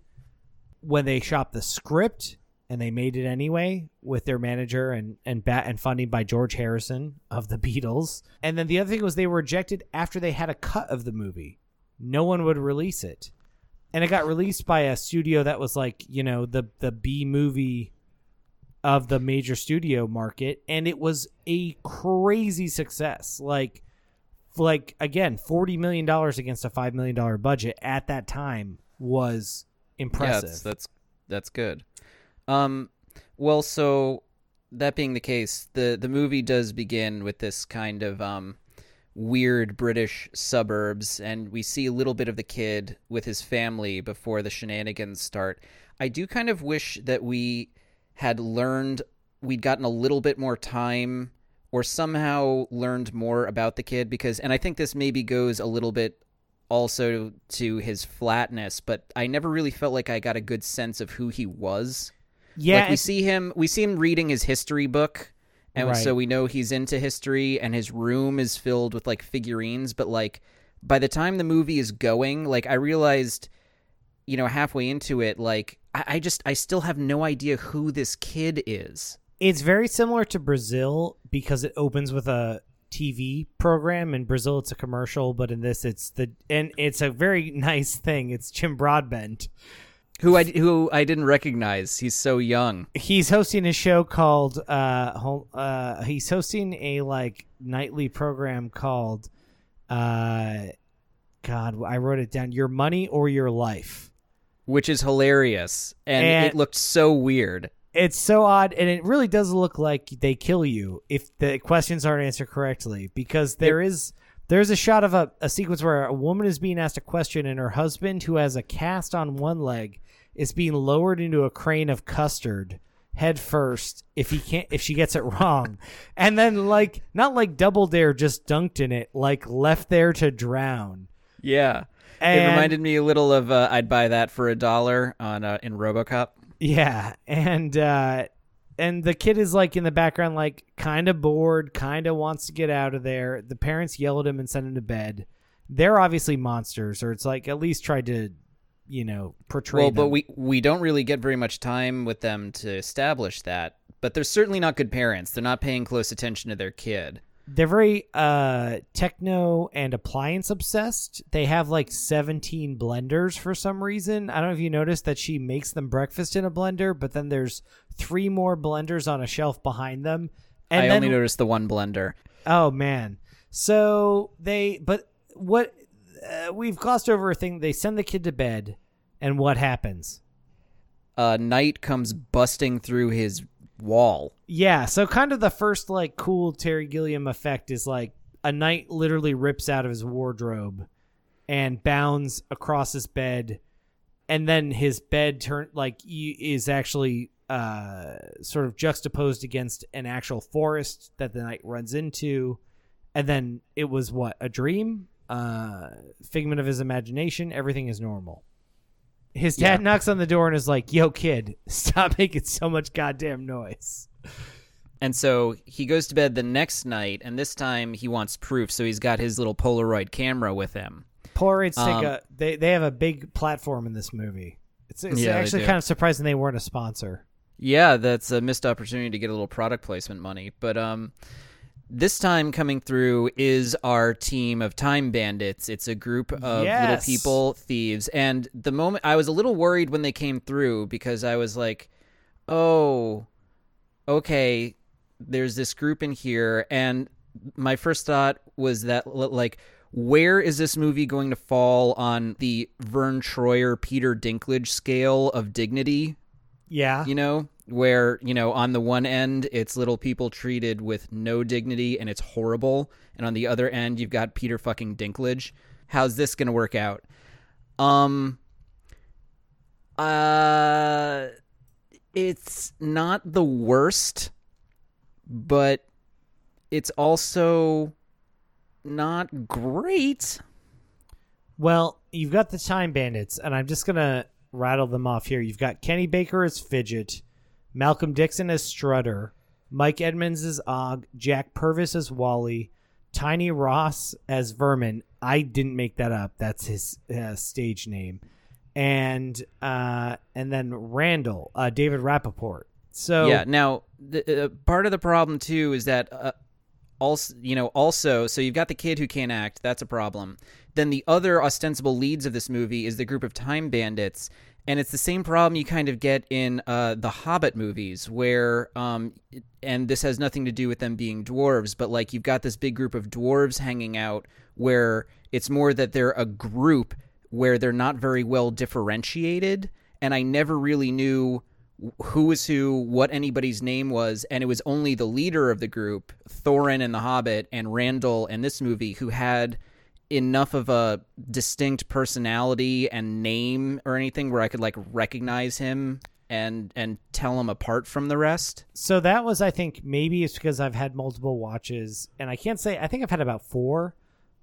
when they shot the script and they made it anyway with their manager and and bat and funding by George Harrison of the Beatles. And then the other thing was they were rejected after they had a cut of the movie. No one would release it. And it got released by a studio that was like, you know, the the B movie of the major studio market, and it was a crazy success. Like, like again, forty million dollars against a five million dollar budget at that time was impressive. Yeah, that's, that's that's good. Um, well, so that being the case, the the movie does begin with this kind of um weird British suburbs, and we see a little bit of the kid with his family before the shenanigans start. I do kind of wish that we had learned, we'd gotten a little bit more time or somehow learned more about the kid because, and I think this maybe goes a little bit also to his flatness, but I never really felt like I got a good sense of who he was. yeah. like we see him, we see him reading his history book, and Right. so we know he's into history, and his room is filled with like figurines. But like by the time the movie is going, like I realized, you know, halfway into it, like I, I just I still have no idea who this kid is. It's very similar to Brazil because it opens with a TV program. In Brazil, it's a commercial, but in this, it's the and it's a very nice thing. It's Jim Broadbent. Who I who I didn't recognize. He's so young. He's hosting a show called uh, uh he's hosting a like nightly program called uh God, I wrote it down. Your money or your life. Which is hilarious, and, And- it looked so weird. It's so odd, and it really does look like they kill you if the questions aren't answered correctly. Because there is there's a shot of a, a sequence where a woman is being asked a question, and her husband, who has a cast on one leg, is being lowered into a crane of custard head first if he can't if she gets it wrong, and then like not like double dare just dunked in it, like left there to drown. Yeah, it reminded me a little of uh, I'd buy that for a dollar on uh, in RoboCop. Yeah, and uh and the kid is like in the background like kind of bored, kind of wants to get out of there. The parents yell at him and send him to bed. They're obviously monsters or it's like at least tried to you know, portray Well, but we we don't really get very much time with them to establish that. But they're certainly not good parents. They're not paying close attention to their kid. They're very uh techno and appliance obsessed. They have like 17 blenders for some reason. I don't know if you noticed that she makes them breakfast in a blender, but then there's three more blenders on a shelf behind them. And I then only noticed the one blender. Oh man. So they but what uh, we've glossed over a thing they send the kid to bed and what happens? Uh, Knight comes busting through his wall. Yeah, so kind of the first like cool Terry Gilliam effect is like a knight literally rips out of his wardrobe and bounds across his bed and then his bed turn like is actually uh sort of juxtaposed against an actual forest that the knight runs into and then it was what a dream? Uh figment of his imagination? Everything is normal his dad Yeah. knocks on the door and is like yo kid stop making so much goddamn noise And so he goes to bed the next night, and this time he wants proof. So he's got his little Polaroid camera with him. Polaroids take Um, a they they have a big platform in this movie. It's, it's Yeah, actually kind of surprising they weren't a sponsor. Yeah, that's a missed opportunity to get a little product placement money. But um, this time coming through is our team of time bandits. It's a group of little people, thieves. And the moment I was a little worried when they came through because I was like, oh, okay, there's this group in here. And my first thought was that, like, where is this movie going to fall on the Verne Troyer, Peter Dinklage scale of dignity? Yeah, you know where you know on the one end it's little people treated with no dignity and it's horrible and on the other end you've got peter fucking dinklage. How's this gonna work out? Um uh it's not the worst but it's also not great. Well, you've got the Time Bandits, and I'm just gonna rattle them off here. You've got Kenny Baker as Fidget, Malcolm Dixon as Strutter, Mike Edmonds as Og, Jack Purvis as Wally, Tiny Ross as Vermin. I didn't make that up. That's his uh, stage name, and uh, and then Randall, uh, David Rappaport. So Yeah. Now, the, uh, part of the problem too is that uh, also, you know, also, so you've got the kid who can't act. That's a problem. Then the other ostensible leads of this movie is the group of time bandits, and it's the same problem you kind of get in uh, the Hobbit movies, where um, and this has nothing to do with them being dwarves, but like you've got this big group of dwarves hanging out, where it's more that they're a group where they're not very well differentiated, and I never really knew who was who, what anybody's name was, and it was only the leader of the group, Thorin in The Hobbit, and Randall in this movie, who had enough of a distinct personality and name or anything where I could like recognize him and and tell him apart from the rest. So that was, I think, maybe it's because I've had multiple watches, and I can't say. I think I've had about four.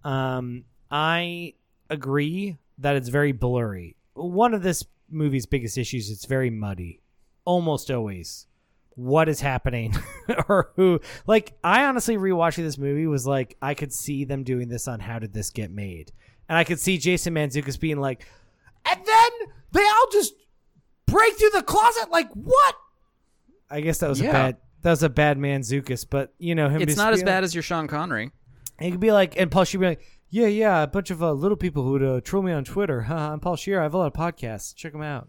Um, I agree that it's very blurry. One of this movie's biggest issues it's very muddy, almost always. What is happening, or who? Like, I honestly rewatching this movie was like, I could see them doing this on How Did This Get Made, and I could see Jason Mantzoukas being like, and then they all just break through the closet. Like what? I guess that was a Yeah. bad. That was a bad Mantzoukas, but you know him. It's not as bad as your Sean Connery. he could be like, and Paul Scheer be like, yeah, yeah, a bunch of uh, little people who'd uh, troll me on Twitter. Haha, I'm Paul Scheer. I have a lot of podcasts. Check them out.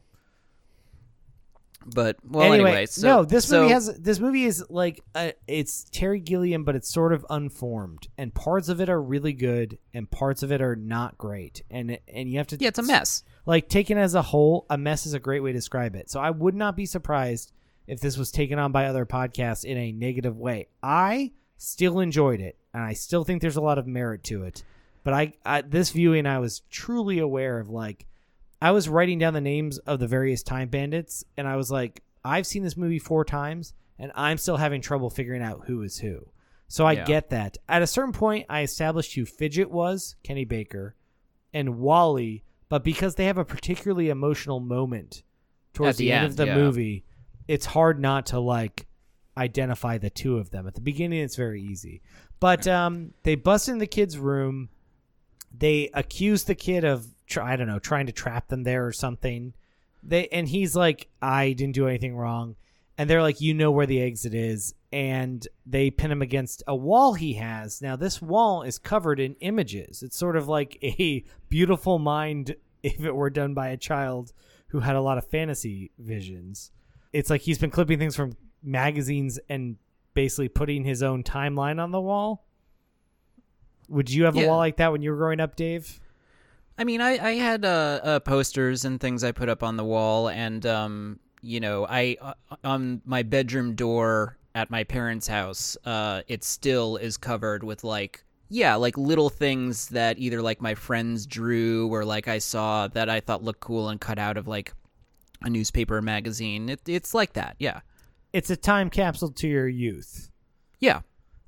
But well, anyway, anyway, so, no, this so- movie has this movie is like uh, it's Terry Gilliam, but it's sort of unformed, and parts of it are really good, and parts of it are not great, and and you have to yeah, it's a mess. like taken as a whole, a mess is a great way to describe it. So I would not be surprised if this was taken on by other podcasts in a negative way. I still enjoyed it, and I still think there's a lot of merit to it. But I, I this viewing, I was truly aware of like, I was writing down the names of the various time bandits, and I was like, I've seen this movie four times, and I'm still having trouble figuring out who is who. So I Yeah. get that. At a certain point, I established who Fidget was, Kenny Baker, and Wally, but because they have a particularly emotional moment towards the the, end, of the yeah. movie, it's hard not to like identify the two of them. At the beginning, it's very easy, but um, they bust in the kid's room. They accuse the kid of tr- I don't know trying to trap them there or something. They and he's like, I didn't do anything wrong, and they're like, you know where the exit is, and they pin him against a wall he has. Now this wall is covered in images. It's sort of like a beautiful mind if it were done by a child who had a lot of fantasy visions. It's like he's been clipping things from magazines and basically putting his own timeline on the wall. Would you have a wall like that when you were growing up, Dave? I mean, I, I had uh, uh, posters and things I put up on the wall, and um, you know, I uh, on my bedroom door at my parents' house, uh, it still is covered with like yeah, like little things that either like my friends drew or like I saw that I thought looked cool and cut out of like a newspaper or magazine. It, it's like that, yeah, It's a time capsule to your youth. yeah.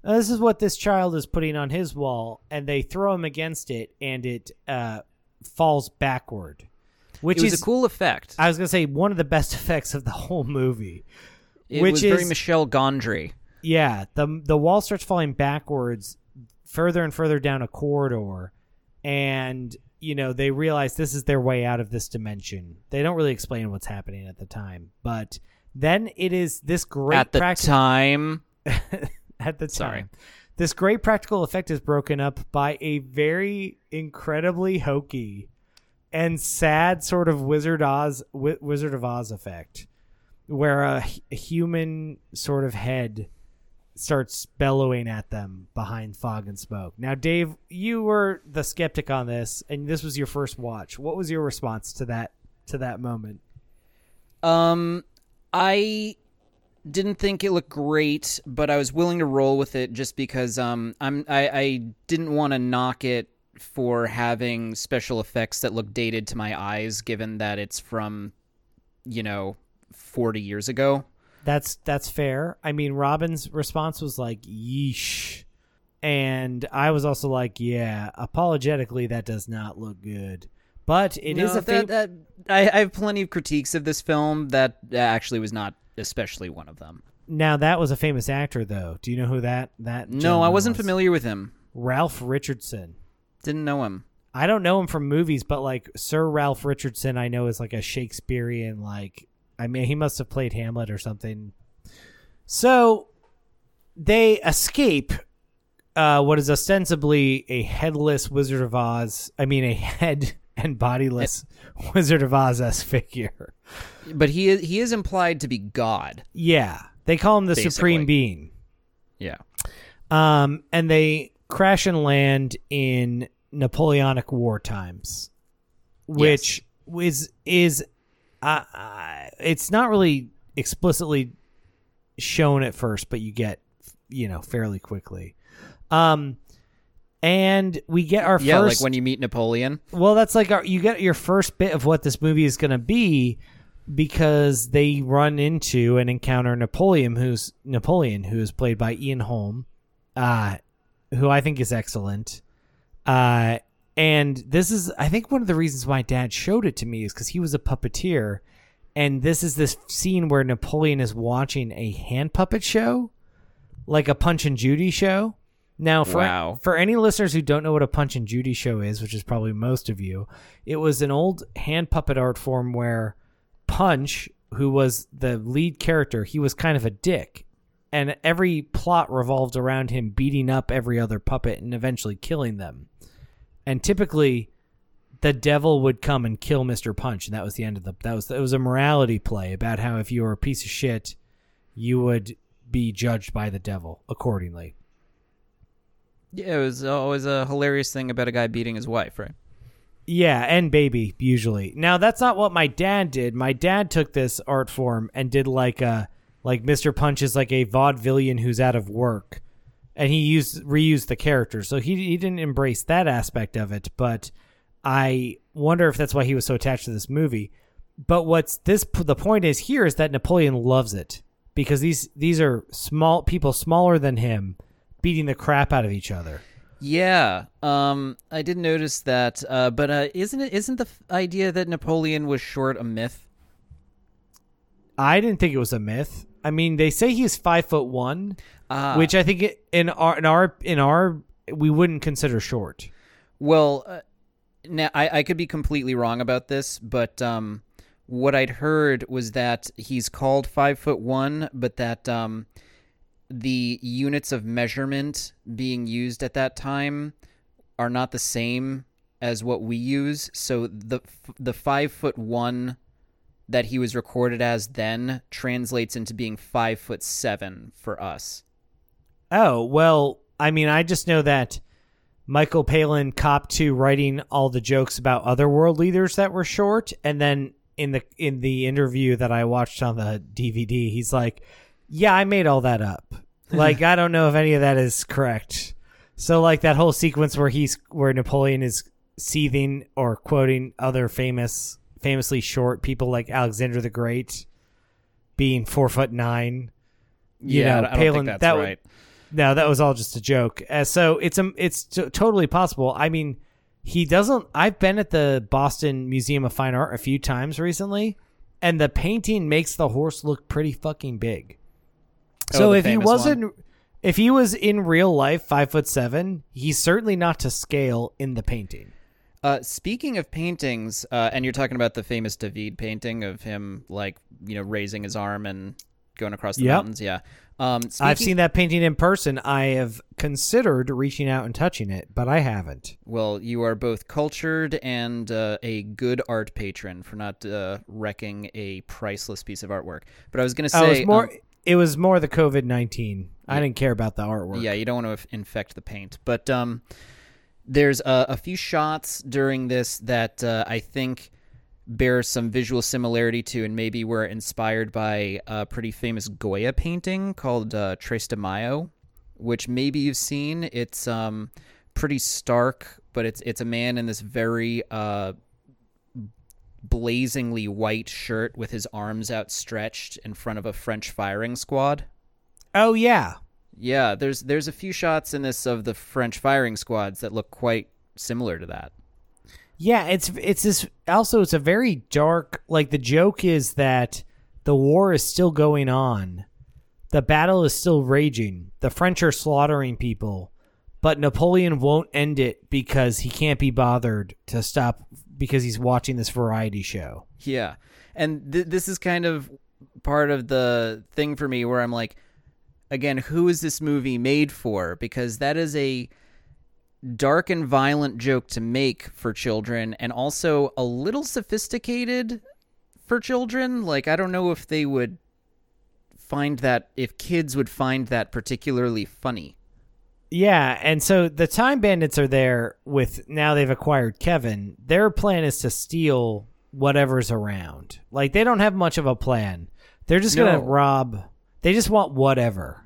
Uh, This is what this child is putting on his wall, and they throw him against it, and it uh, falls backward. Which is, a cool effect. I was gonna say, one of the best effects of the whole movie. it which was very is- Michel Gondry. Yeah, the the wall starts falling backwards, further and further down a corridor, and you know they realize this is their way out of this dimension. They don't really explain what's happening at the time, but then it is this great At the time, at the time. Sorry. This great practical effect is broken up by a very incredibly hokey and sad sort of Wizard Oz Wizard of Oz effect, where a, a human sort of head starts bellowing at them behind fog and smoke. Now, Dave, you were the skeptic on this, and this was your first watch. What was your response to that to that moment? Um, I didn't think it looked great, but I was willing to roll with it just because um I'm I, I didn't want to knock it for having special effects that look dated to my eyes, given that it's from, you know, forty years ago. That's that's fair. I mean, Robin's response was like, "Yeesh," and I was also like, "Yeah." Apologetically, that does not look good, but it is No, a fam- that, that I, I have plenty of critiques of this film. That actually was not especially one of them. now that was a famous actor, though. Do you know who that that? No, I wasn't was? familiar with him. Ralph Richardson. Didn't know him. I don't know him from movies, but like Sir Ralph Richardson, I know is like a Shakespearean like. I mean, he must have played Hamlet or something. So they escape uh, what is ostensibly a headless Wizard of Oz. I mean, a head and bodiless Wizard of Oz s figure. But he is he is implied to be God. Yeah, they call him the Basically. supreme being. Yeah. Um, and they crash and land in Napoleonic war times, which is is uh, uh, it's not really explicitly shown at first, but you get you know fairly quickly. Um, and we get our Yeah, first like when you meet Napoleon. well, that's like our, you get your first bit of what this movie is going to be because they run into and encounter Napoleon, who's Napoleon, who is played by Ian Holm, uh, who I think is excellent. Uh, and this is, I think, one of the reasons my dad showed it to me is because he was a puppeteer, and this is this scene where Napoleon is watching a hand puppet show, like a Punch and Judy show. Now, for Wow. for any listeners who don't know what a Punch and Judy show is, which is probably most of you, it was an old hand puppet art form where Punch, who was the lead character, he was kind of a dick. And every plot revolved around him beating up every other puppet and eventually killing them. And typically the devil would come and kill Mr. Punch, and that was the end of the that was it was a morality play about how if you were a piece of shit, you would be judged by the devil accordingly. Yeah, it was always a hilarious thing about a guy beating his wife, right? Yeah, and baby usually. Now that's not what my dad did. My dad took this art form and did like a like Mr. Punch is like a vaudevillian who's out of work, and he used reused the character. So he he didn't embrace that aspect of it. But I wonder if that's why he was so attached to this movie. But what's this? The point is here is that Napoleon loves it because these these are small people smaller than him beating the crap out of each other. Yeah, um, I did notice that, uh, but uh, isn't it isn't the f- idea that Napoleon was short a myth? I didn't think it was a myth. I mean, they say he's five foot one, Ah. which I think in our in our in our we wouldn't consider short. Well, uh, now I, I could be completely wrong about this, but um, what I'd heard was that he's called five foot one, but that um, the units of measurement being used at that time are not the same as what we use. So the the five foot one that he was recorded as then translates into being five foot seven for us. Oh well, I mean, I just know that Michael Palin copped to writing all the jokes about other world leaders that were short, and then in the in the interview that I watched on the DVD, he's like, "Yeah, I made all that up. Like, I don't know if any of that is correct." So, like that whole sequence where he's where Napoleon is seething or quoting other famous, famously short people like Alexander the Great being four foot nine. You yeah, know, I don't Palin- think that's that right. no, that was all just a joke. Uh, so it's um, it's t- totally possible. I mean, he doesn't. I've been at the Boston Museum of Fine Art a few times recently, and the painting makes the horse look pretty fucking big. Oh, so the if he wasn't, if he was in real life five foot seven, he's certainly not to scale in the painting. Uh, speaking of paintings, uh, and you're talking about the famous David painting of him, like you know, raising his arm and going across the Yep. mountains. Yeah, um, I've seen that painting in person. I have considered reaching out and touching it, but I haven't. Well, you are both cultured and uh, a good art patron for not uh, wrecking a priceless piece of artwork. But I was going to Oh, say, it was more. um, it was more the COVID nineteen. I didn't care about the artwork. Yeah, you don't want to infect the paint. But um, there's a, a few shots during this that uh, I think bear some visual similarity to and maybe were inspired by a pretty famous Goya painting called uh, Tres de Mayo, which maybe you've seen. It's um, pretty stark, but it's it's a man in this very uh, blazingly white shirt with his arms outstretched in front of a French firing squad. Oh yeah. Yeah, there's there's a few shots in this of the French firing squads that look quite similar to that. Yeah, it's it's this also it's a very dark like the joke is that the war is still going on. The battle is still raging. The French are slaughtering people, but Napoleon won't end it because he can't be bothered to stop because he's watching this variety show. Yeah, and th- this is kind of part of the thing for me where I'm like, again, who is this movie made for? Because that is a dark and violent joke to make for children and also a little sophisticated for children. Like I don't know if they would find that if kids would find that particularly funny. Yeah, and so the Time Bandits are there with now they've acquired Kevin. Their plan is to steal whatever's around. Like they don't have much of a plan. They're just going to rob. They just want whatever.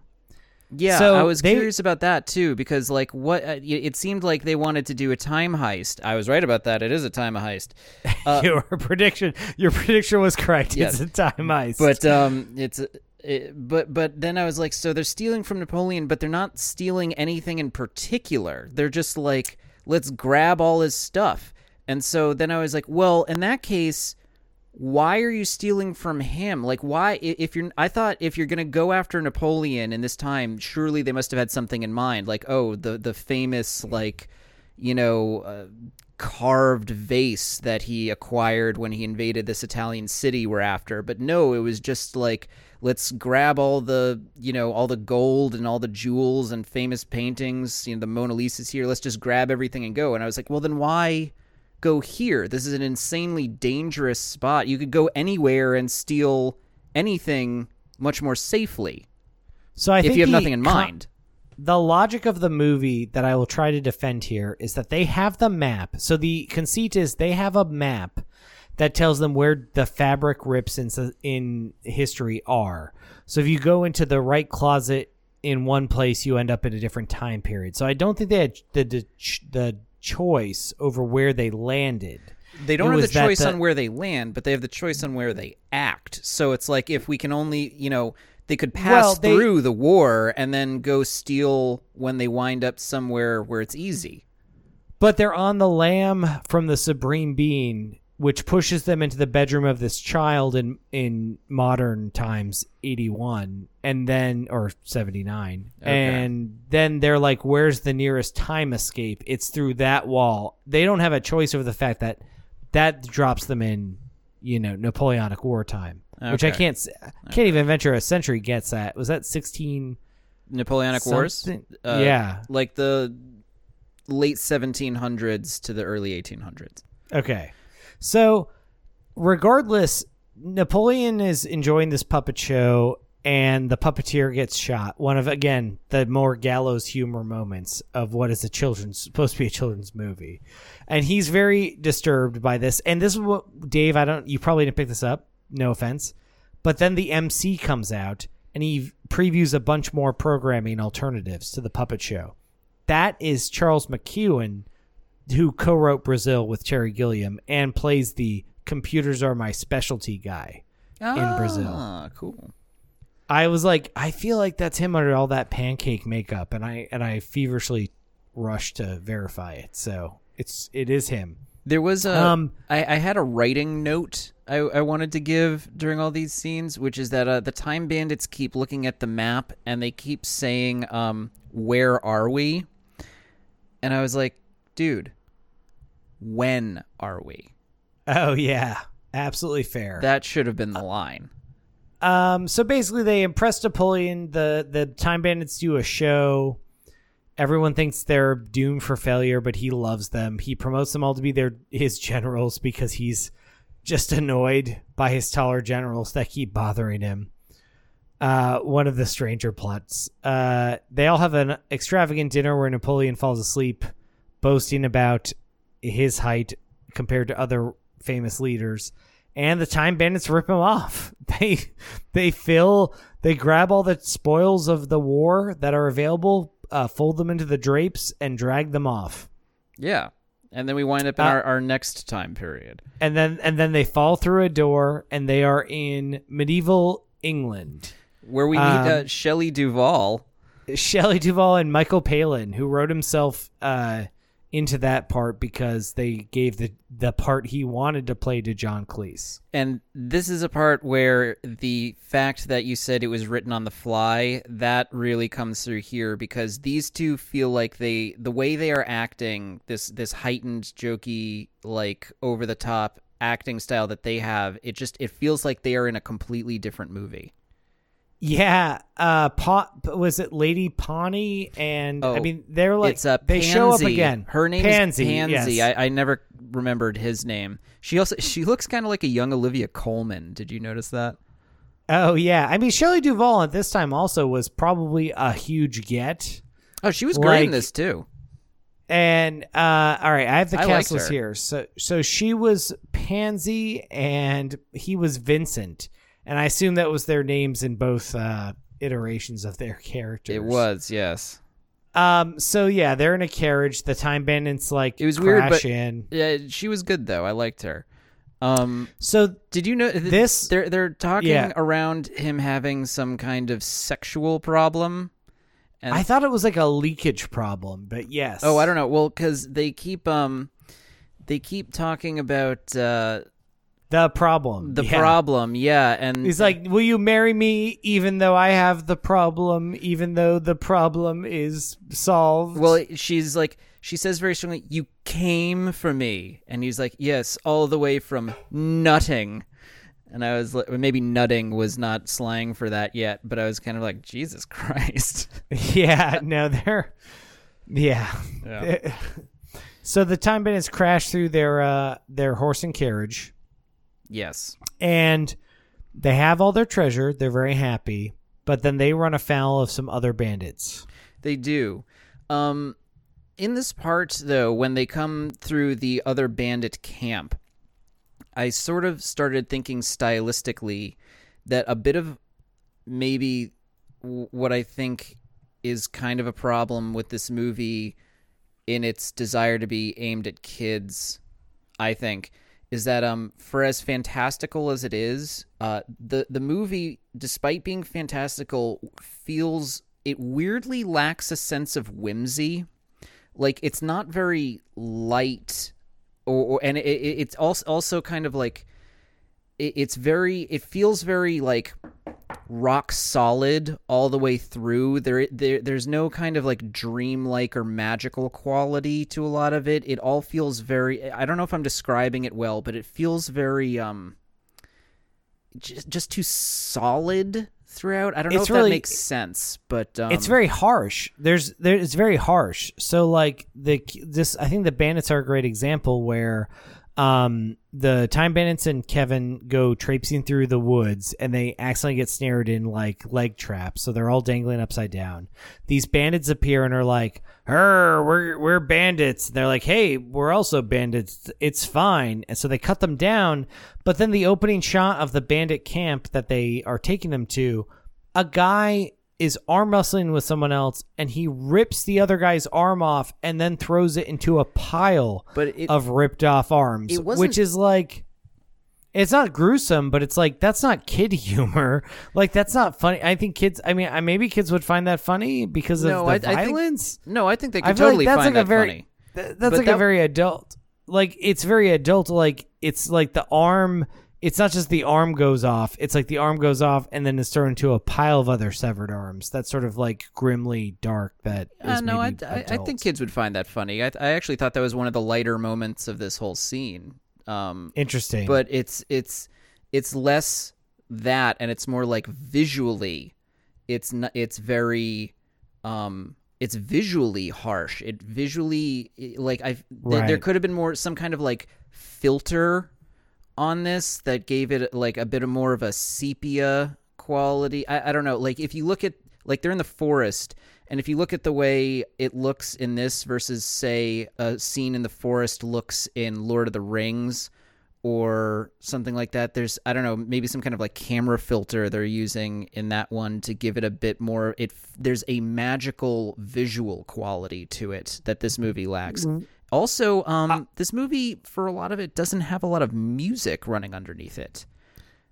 Yeah, So I was they- curious about that too because like what uh, it seemed like they wanted to do a time heist. I was right about that. It is a time heist. Uh, your prediction your prediction was correct. Yeah. It's a time heist. but um it's it, but but then I was like so they're stealing from Napoleon but they're not stealing anything in particular. They're just like let's grab all his stuff. And so then I was like, well, in that case why are you stealing from him? Like why if you're I thought if you're to go after Napoleon in this time, surely they must have had something in mind like oh, the the famous like you know, uh, carved vase that he acquired when he invaded this Italian city we're after. But no, it was just like let's grab all the you know all the gold and all the jewels and famous paintings. You know, the Mona Lisa's here. Let's just grab everything and go. And I was like, well, then why? Go here. This is an insanely dangerous spot. You could go anywhere and steal anything much more safely so I if you have nothing in mind. The logic of the movie that I will try to defend here is that they have the map. So the conceit is they have a map that tells them where the fabric rips in in history are. So if you go into the right closet in one place, you end up in a different time period. So I don't think they had the the, the choice over where they landed. They don't It have the choice the- on where they land, but they have the choice on where they act. So it's like if we can only, you know, they could pass Well, they- through the war and then go steal when they wind up somewhere where it's easy. But they're on the lam from the supreme being, which pushes them into the bedroom of this child in in modern times, eighty one, and then or seventy nine, and then they're like, "Where's the nearest time escape?" It's through that wall. They don't have a choice over the fact that that drops them in, you know, Napoleonic wartime, which I can't s- can't even venture a century gets at. Was that sixteen? Napoleonic Wars? Uh, yeah. Like the late 1700s to the early 1800s. Okay. So, regardless, Napoleon is enjoying this puppet show and the puppeteer gets shot. One of again the more gallows humor moments of what is a children's supposed to be a children's movie. And he's very disturbed by this. And this is what Dave, I don't you probably didn't pick this up, no offense. But then the MC comes out and he previews a bunch more programming alternatives to the puppet show. That is Charles McKeown who co-wrote Brazil with Terry Gilliam and plays the computers are my specialty guy in Brazil. Ah, cool. I was like, I feel like that's him under all that pancake makeup, and I and I feverishly rushed to verify it. So it's it is him. There was a. Um, I, I had a writing note I, I wanted to give during all these scenes, which is that uh, the time bandits keep looking at the map and they keep saying, um, "Where are we?" And I was like, "Dude, when are we?" Oh yeah, absolutely fair. That should have been the line. Um, so basically, they impress Napoleon. The the Time Bandits do a show. Everyone thinks they're doomed for failure, but he loves them. He promotes them all to be their his generals because he's just annoyed by his taller generals that keep bothering him. Uh, one of the stranger plots. Uh, they all have an extravagant dinner where Napoleon falls asleep, boasting about his height compared to other famous leaders and the time bandits rip him off they they fill they grab all the spoils of the war that are available uh, fold them into the drapes and drag them off Yeah. And then we wind up in Uh, our, our next time period. and then and then they fall through a door and they are in medieval england Where we meet Um, uh, Shelley Duvall. shelley duvall and michael palin who wrote himself uh, into that part because they gave the the part he wanted to play to john cleese And this is a part where the fact that you said it was written on the fly, that really comes through here because these two feel like they the way they are acting, this this heightened, jokey, like over the top acting style that they have, it just it feels like they are in a completely different movie. Yeah, uh, pa- was it Lady Pawnee? And I Oh, mean, they're like it's a they show up again. Her name Pansy. is Pansy. yes. I, I never remembered his name. She also she looks kind of like a young Olivia Colman. Did you notice that? oh yeah, I mean Shelley Duvall at this time also was probably a huge get. Oh, she was great in this too. And uh, all right, I have the I cast list here. So so she was Pansy and he was Vincent, and I assume that was their names in both uh, iterations of their characters. It was yes. Um. So yeah, they're in a carriage. The time bandits like It was weird, but- in. Yeah, she was good though. I liked her. Um, So did you know th- This- They're they're talking yeah. around him having some kind of sexual problem. And I thought it was like a leakage problem, but yes. oh, I don't know. Well, because they keep um, they keep talking about uh The problem. the yeah. problem. Yeah, and He's like, "Will you marry me, even though I have the problem, even though the problem is solved?" Well, she's like, she says very strongly, "You came for me," and he's like, "Yes, all the way from nutting." And I was like, maybe nutting was not slang for that yet, but I was kind of like, Jesus Christ. yeah, no, they're, yeah. so the time bandits crash through their uh their horse and carriage, yes. and they have all their treasure. They're very happy, but then they run afoul of some other bandits. They do. Um, in this part, though, when they come through the other bandit camp, I sort of started thinking stylistically that a bit of maybe what I think is kind of a problem with this movie in its desire to be aimed at kids, I think, is that um for as fantastical as it is, uh the the movie, despite being fantastical, feels it weirdly lacks a sense of whimsy. Like it's not very light, or, or and it, it, it's also also kind of like it, it's very it feels very like rock solid all the way through. There, there, there's no kind of like dreamlike or magical quality to a lot of it. It all feels very. I don't know if I'm describing it well, but it feels very um, just just too solid throughout. I don't know It's if really- that makes sense, but um, it's very harsh. There's there it's very harsh. So like the this I think the bandits are a great example where um the time bandits and Kevin go traipsing through the woods and they accidentally get snared in like leg traps. So they're all dangling upside down. These bandits appear and are like, "Her, we're we're bandits." They're like, "Hey, we're also bandits. It's fine." And so they cut them down. But then the opening shot of the bandit camp that they are taking them to, a guy is arm wrestling with someone else and he rips the other guy's arm off and then throws it into a pile But it- of ripped off arms which is like it's not gruesome but it's like that's not kid humor like that's not funny i think kids i mean I- maybe kids would find that funny because of No, the I- I think- violence no. I think they could feel like totally that's find like a that very- funny. Th- that's But like that- a very adult like it's very adult like it's like the arm it's not just the arm goes off it's like the arm goes off and then it's thrown into a pile of other severed arms that's sort of like grimly dark That Uh, no, I, I, I think kids would find that funny. I, I actually thought that was one of the lighter moments of this whole scene. Um, interesting but it's it's it's less that, and it's more like visually, it's not, it's very, um, it's visually harsh. It visually like I th- there could have been more some kind of like filter on this that gave it like a bit more of a sepia quality. I, I don't know. Like if you look at like they're in the forest, and if you look at the way it looks in this versus say a scene in the forest looks in Lord of the Rings or something like that, there's I don't know maybe some kind of like camera filter they're using in that one to give it a bit more. It there's a magical visual quality to it that this movie lacks. Mm-hmm. Also, um, this movie for a lot of it doesn't have a lot of music running underneath it.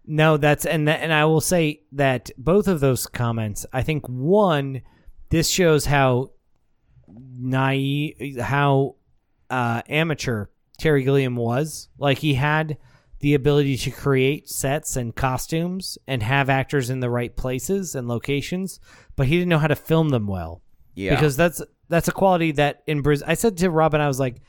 No, that's and that, and I will say that both of those comments. I think one, this shows how naive, how uh, amateur Terry Gilliam was. Like he had the ability to create sets and costumes and have actors in the right places and locations, but he didn't know how to film them well. Yeah. because that's that's a quality that in Brazil. I said to Robin, I was like,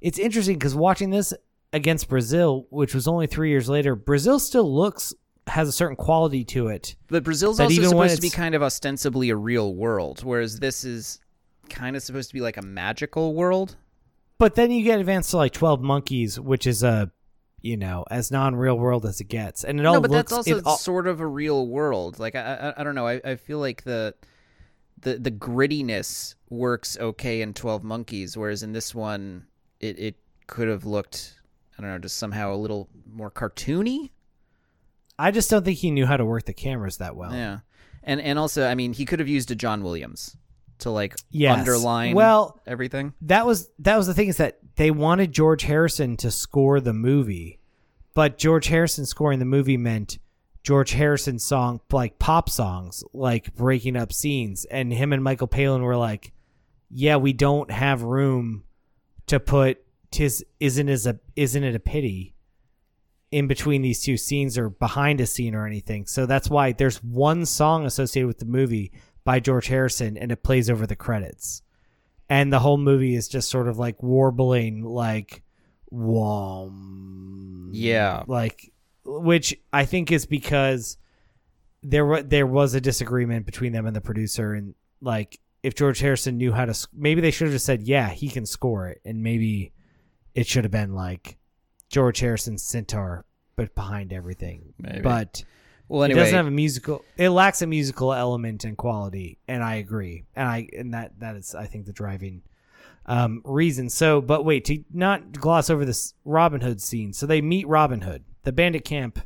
it's interesting because watching this against Brazil, which was only three years later, Brazil still looks has a certain quality to it. But Brazil's also even supposed to be kind of ostensibly a real world, whereas this is kind of supposed to be like a magical world. But then you get advanced to like Twelve Monkeys, which is a you know as non real world as it gets, and it all no, but looks. that's also all- sort of a real world. Like I, I, I don't know. I, I feel like the, the the grittiness works okay in Twelve Monkeys, whereas in this one, it it could have looked, I don't know, just somehow a little more cartoony. I just don't think he knew how to work the cameras that well. Yeah, and and also, I mean, he could have used a John Williams to like Yes. underline Well, everything. that was that was the thing is that they wanted George Harrison to score the movie, but George Harrison scoring the movie meant George Harrison song like pop songs, like breaking up scenes, and him and Michael Palin were like, "Yeah, we don't have room to put tis isn't is a isn't it a pity." in between these two scenes or behind a scene or anything. So that's why there's one song associated with the movie by George Harrison and it plays over the credits. And the whole movie is just sort of like warbling like wom Yeah. like which I think is because there wa- there was a disagreement between them and the producer and like if George Harrison knew how to maybe they should have just said yeah, he can score it and maybe it should have been like George Harrison's centaur, but behind everything. Maybe. But Well, it doesn't have a musical. It lacks a musical element and quality, and I agree. And I and that that is I think the driving um, reason. So, but wait to not gloss over this Robin Hood scene. So they meet Robin Hood, the bandit camp.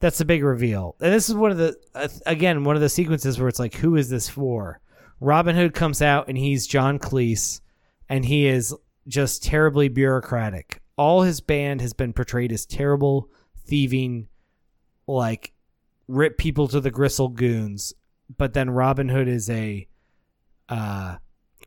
That's the big reveal, and this is one of the uh, again one of the sequences where it's like, who is this for? Robin Hood comes out and he's John Cleese, and he is just terribly bureaucratic. All his band has been portrayed as terrible, thieving, like rip people to the gristle goons. But then Robin Hood is a, uh,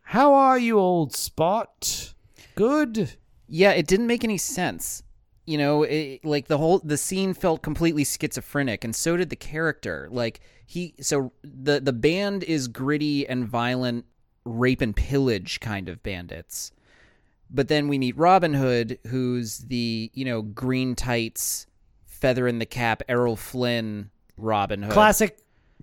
how are you, old spot? Good. Yeah, it didn't make any sense. You know, it, like the whole the scene felt completely schizophrenic, and so did the character. Like he, so the the band is gritty and violent, rape and pillage kind of bandits. But then we meet Robin Hood, who's the you know green tights, feather in the cap, Errol Flynn Robin Hood. Classic,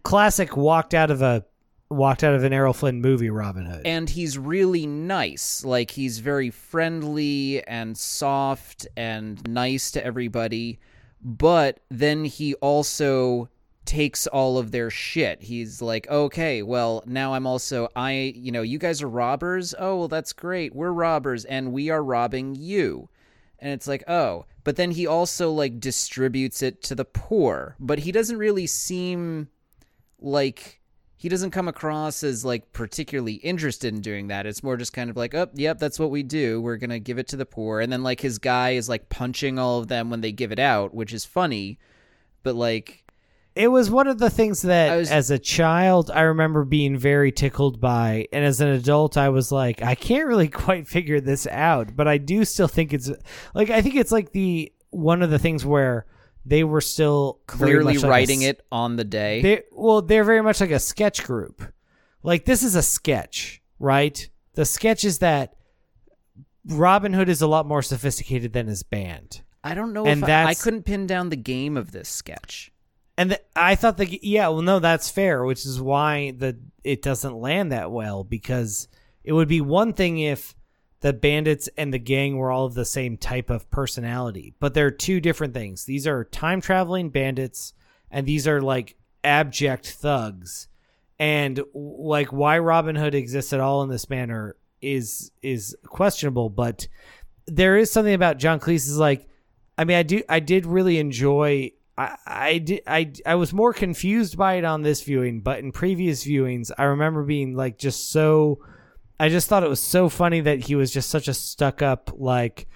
classic. Walked out of a, walked out of an Errol Flynn movie. Robin Hood. and he's really nice. Like he's very friendly and soft and nice to everybody. But then he also takes all of their shit. He's like, "Okay, well, now I'm also I, you know, you guys are robbers. Oh, well that's great. We're robbers and we are robbing you." And it's like, "Oh, but then he also like distributes it to the poor. But he doesn't really seem like he doesn't come across as like particularly interested in doing that. It's more just kind of like, oh, yep, that's what we do. We're gonna give it to the poor, and then like his guy is like punching all of them when they give it out, which is funny, but like, it was one of the things that was- as a child I remember being very tickled by and as an adult I was like I can't really quite figure this out but I do still think it's like I think it's like the one of the things where they were still clearly like writing s- it on the day. they well they're very much like a sketch group like this is a sketch right the sketch is that Robin Hood is a lot more sophisticated than his band I don't know and if I, I couldn't pin down the game of this sketch. And the, I thought that yeah, well, no, that's fair, which is why the it doesn't land that well because it would be one thing if the bandits and the gang were all of the same type of personality, but they're two different things. These are time traveling bandits, and these are like abject thugs, and like why Robin Hood exists at all in this manner is is questionable, but there is something about John Cleese is like I mean I do I did really enjoy I, I did I I was more confused by it on this viewing, but in previous viewings I remember being like just so I just thought it was so funny that he was just such a stuck up like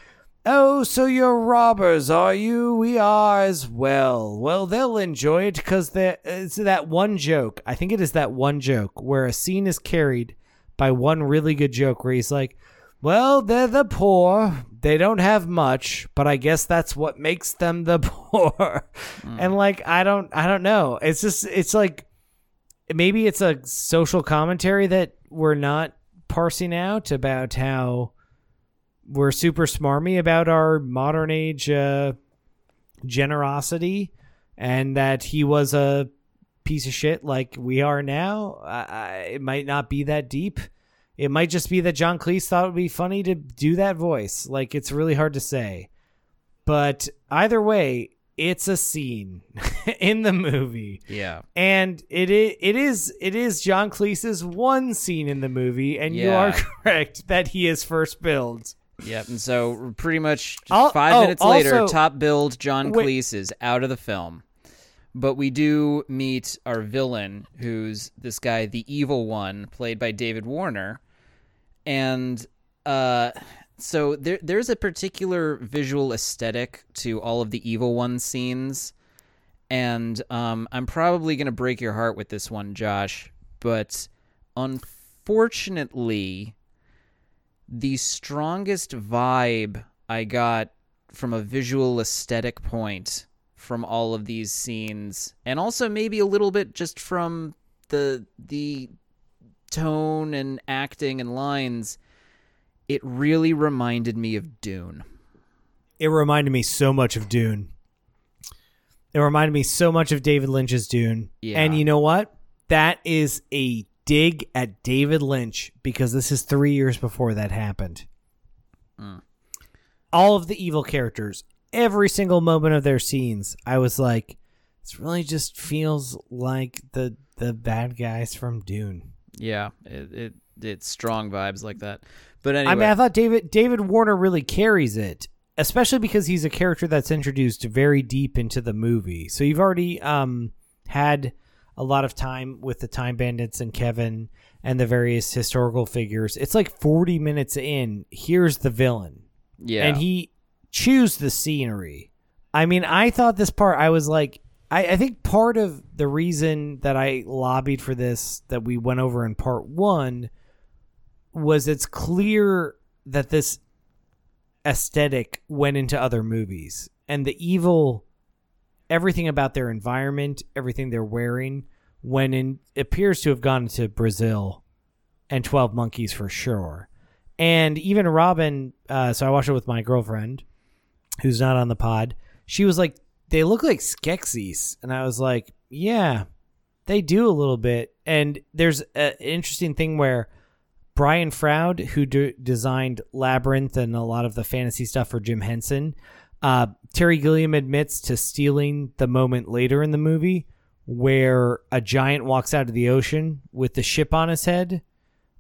Oh, so you're robbers, are you? We are as well. Well, they'll enjoy it because it's that one joke. I think it is that one joke where a scene is carried by one really good joke where he's like, well, they're the poor. They don't have much, but I guess that's what makes them the poor. Hmm. And like I don't I don't know. It's just it's like maybe it's a social commentary that we're not parsing out about how we're super smarmy about our modern age uh generosity and that he was a piece of shit like we are now. It might not be that deep. It might just be that John Cleese thought it would be funny to do that voice. Like it's really hard to say. But either way, it's a scene in the movie. Yeah. And it is, it is it is John Cleese's one scene in the movie, and you are correct that he is first billed. Yep. And so pretty much Al- five oh, minutes later, also- top billed John Wait. Cleese is out of the film. But we do meet our villain, who's this guy, the evil one, played by David Warner. And uh so there there's a particular visual aesthetic to all of the evil one scenes. And um I'm probably gonna break your heart with this one, Josh, but unfortunately the strongest vibe I got from a visual aesthetic point from all of these scenes and also maybe a little bit just from the the tone and acting and lines it really reminded me of Dune. It reminded me so much of Dune. It reminded me so much of David Lynch's Dune. Yeah. And you know what? That is a dig at David Lynch because this is three years before that happened. Mm. All of the evil characters, every single moment of their scenes, I was like, this really just feels like the the bad guys from Dune. Yeah, it, it it's strong vibes like that. But anyway, I mean, I thought David David Warner really carries it, especially because he's a character that's introduced very deep into the movie. So you've already um, had a lot of time with the Time Bandits and Kevin and the various historical figures. It's like forty minutes in. Here's the villain, yeah, and he chews the scenery. I mean, I thought this part. I was like, I, I think part of the reason that I lobbied for this that we went over in part one was it's clear that this aesthetic went into other movies and the evil everything about their environment everything they're wearing when in appears to have gone to brazil and 12 monkeys for sure. And even robin uh, so i watched it with my girlfriend who's not on the pod. She was like they look like skeksis. And i was like yeah they do a little bit. And there's an interesting thing where Brian Froud, who d- designed Labyrinth and a lot of the fantasy stuff for Jim Henson, uh, Terry Gilliam admits to stealing the moment later in the movie where a giant walks out of the ocean with the ship on his head.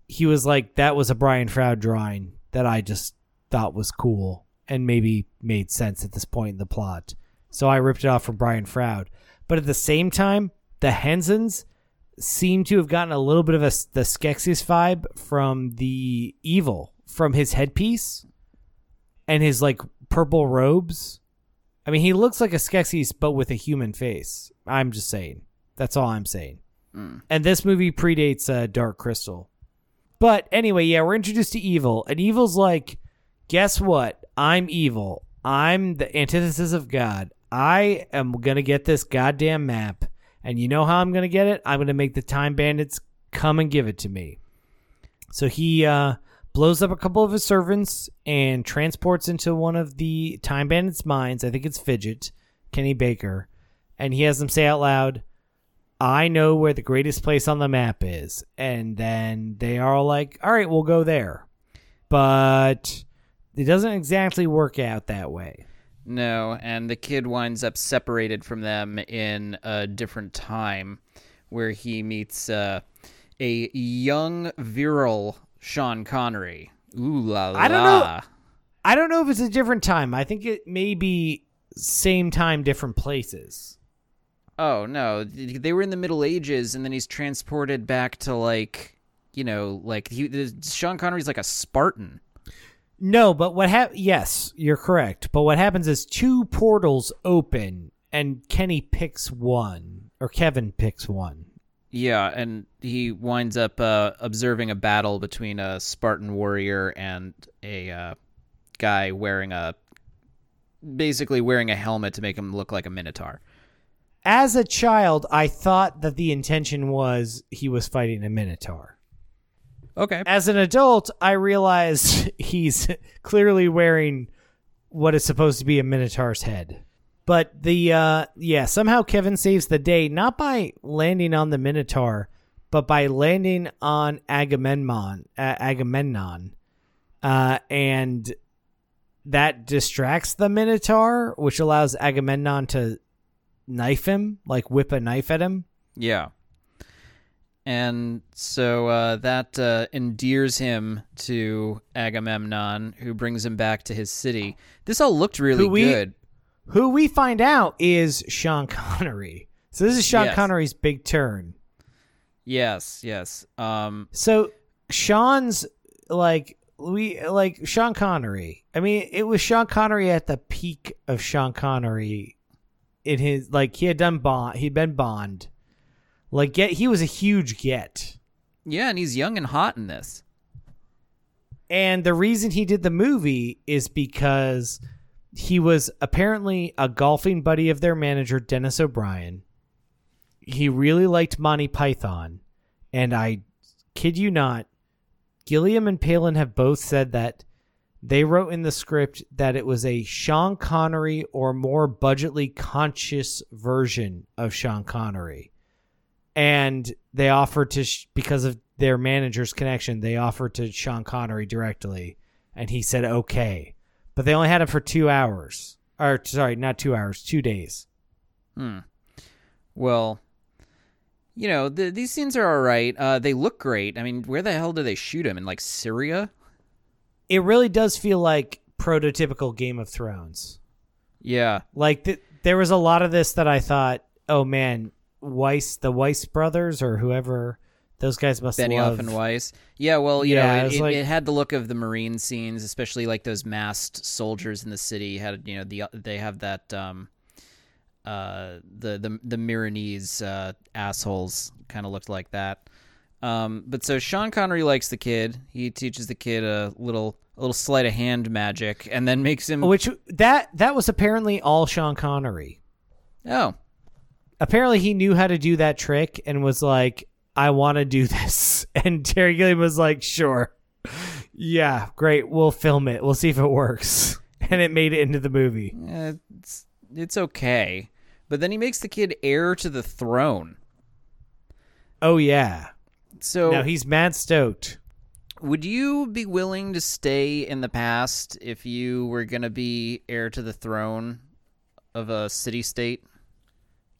He was like, that was a Brian Froud drawing that I just thought was cool and maybe made sense at this point in the plot. So I ripped it off from Brian Froud. But at the same time, the Hensons seem to have gotten a little bit of a the Skeksis vibe from the evil from his headpiece and his like purple robes. I mean, he looks like a Skeksis but with a human face. I'm just saying. That's all I'm saying. And this movie predates uh, Dark Crystal. But anyway, yeah, we're introduced to evil, and evil's like, guess what? I'm evil. I'm the antithesis of God. I am gonna get this goddamn map, and you know how I'm gonna get it? I'm gonna make the Time Bandits come and give it to me. So he uh, blows up a couple of his servants and transports into one of the Time Bandits' minds. I think it's Fidget, Kenny Baker, and he has them say out loud, I know where the greatest place on the map is. And then they are all like, all right, we'll go there. But it doesn't exactly work out that way. No, and the kid winds up separated from them in a different time where he meets uh, a young, virile Sean Connery. Ooh la la. I don't know. I don't know if it's a different time. I think it may be same time, different places. Oh, no. They were in the Middle Ages, and then he's transported back to, like, you know, like, he, Sean Connery's like a Spartan. No, but what hap- Yes, you're correct. But what happens is two portals open, and Kenny picks one, or Kevin picks one. Yeah, and he winds up uh, observing a battle between a Spartan warrior and a uh, guy wearing a basically wearing a helmet to make him look like a minotaur. As a child, I thought that the intention was he was fighting a minotaur. Okay. As an adult, I realized he's clearly wearing what is supposed to be a minotaur's head. But the uh yeah, somehow Kevin saves the day not by landing on the Minotaur, but by landing on Agamemnon, uh, Agamemnon. Uh and that distracts the Minotaur, which allows Agamemnon to knife him, like whip a knife at him. Yeah. And so uh, that uh, endears him to Agamemnon, who brings him back to his city. This all looked really Who we- good. Who we find out is Sean Connery. So this is Sean Yes. Connery's big turn. Yes, yes. Um, So Sean's like we like Sean Connery. I mean, it was Sean Connery at the peak of Sean Connery in his like he had done Bond, he'd been Bond. Like get he was a huge get. yeah, and he's young and hot in this. And the reason he did the movie is because he was apparently a golfing buddy of their manager, Denis O'Brien. He really liked Monty Python. And I kid you not, Gilliam and Palin have both said that they wrote in the script that it was a Sean Connery or more budgetly conscious version of Sean Connery. And they offered to, sh- because of their manager's connection, they offered to Sean Connery directly. And he said, okay. But they only had him for two hours. Or, sorry, not two hours, two days. Hmm. Well, you know, the, these scenes are all right. Uh, they look great. I mean, where the hell do they shoot him? In like Syria? It really does feel like prototypical Game of Thrones. Yeah. Like, th- there was a lot of this that I thought, oh man, Weiss, the Weiss brothers or whoever, those guys must Benioff love. and Weiss. Yeah, well, you Yeah, know, it, it, like- it had the look of the Meereen scenes, especially like those masked soldiers in the city. Had you know the they have that um, uh, the the the Meereenese uh, assholes kind of looked like that. Um, but so Sean Connery likes the kid. He teaches the kid a little a little sleight of hand magic, and then makes him. Which that that was apparently all Sean Connery. oh, Apparently, he knew how to do that trick and was like, "I want to do this." And Terry Gilliam was like, "Sure, yeah, great. We'll film it. We'll see if it works." And it made it into the movie. it's it's okay. But then he makes the kid heir to the throne. Oh yeah. So Now he's mad stoked. Would you be willing to stay in the past if you were going to be heir to the throne of a city state?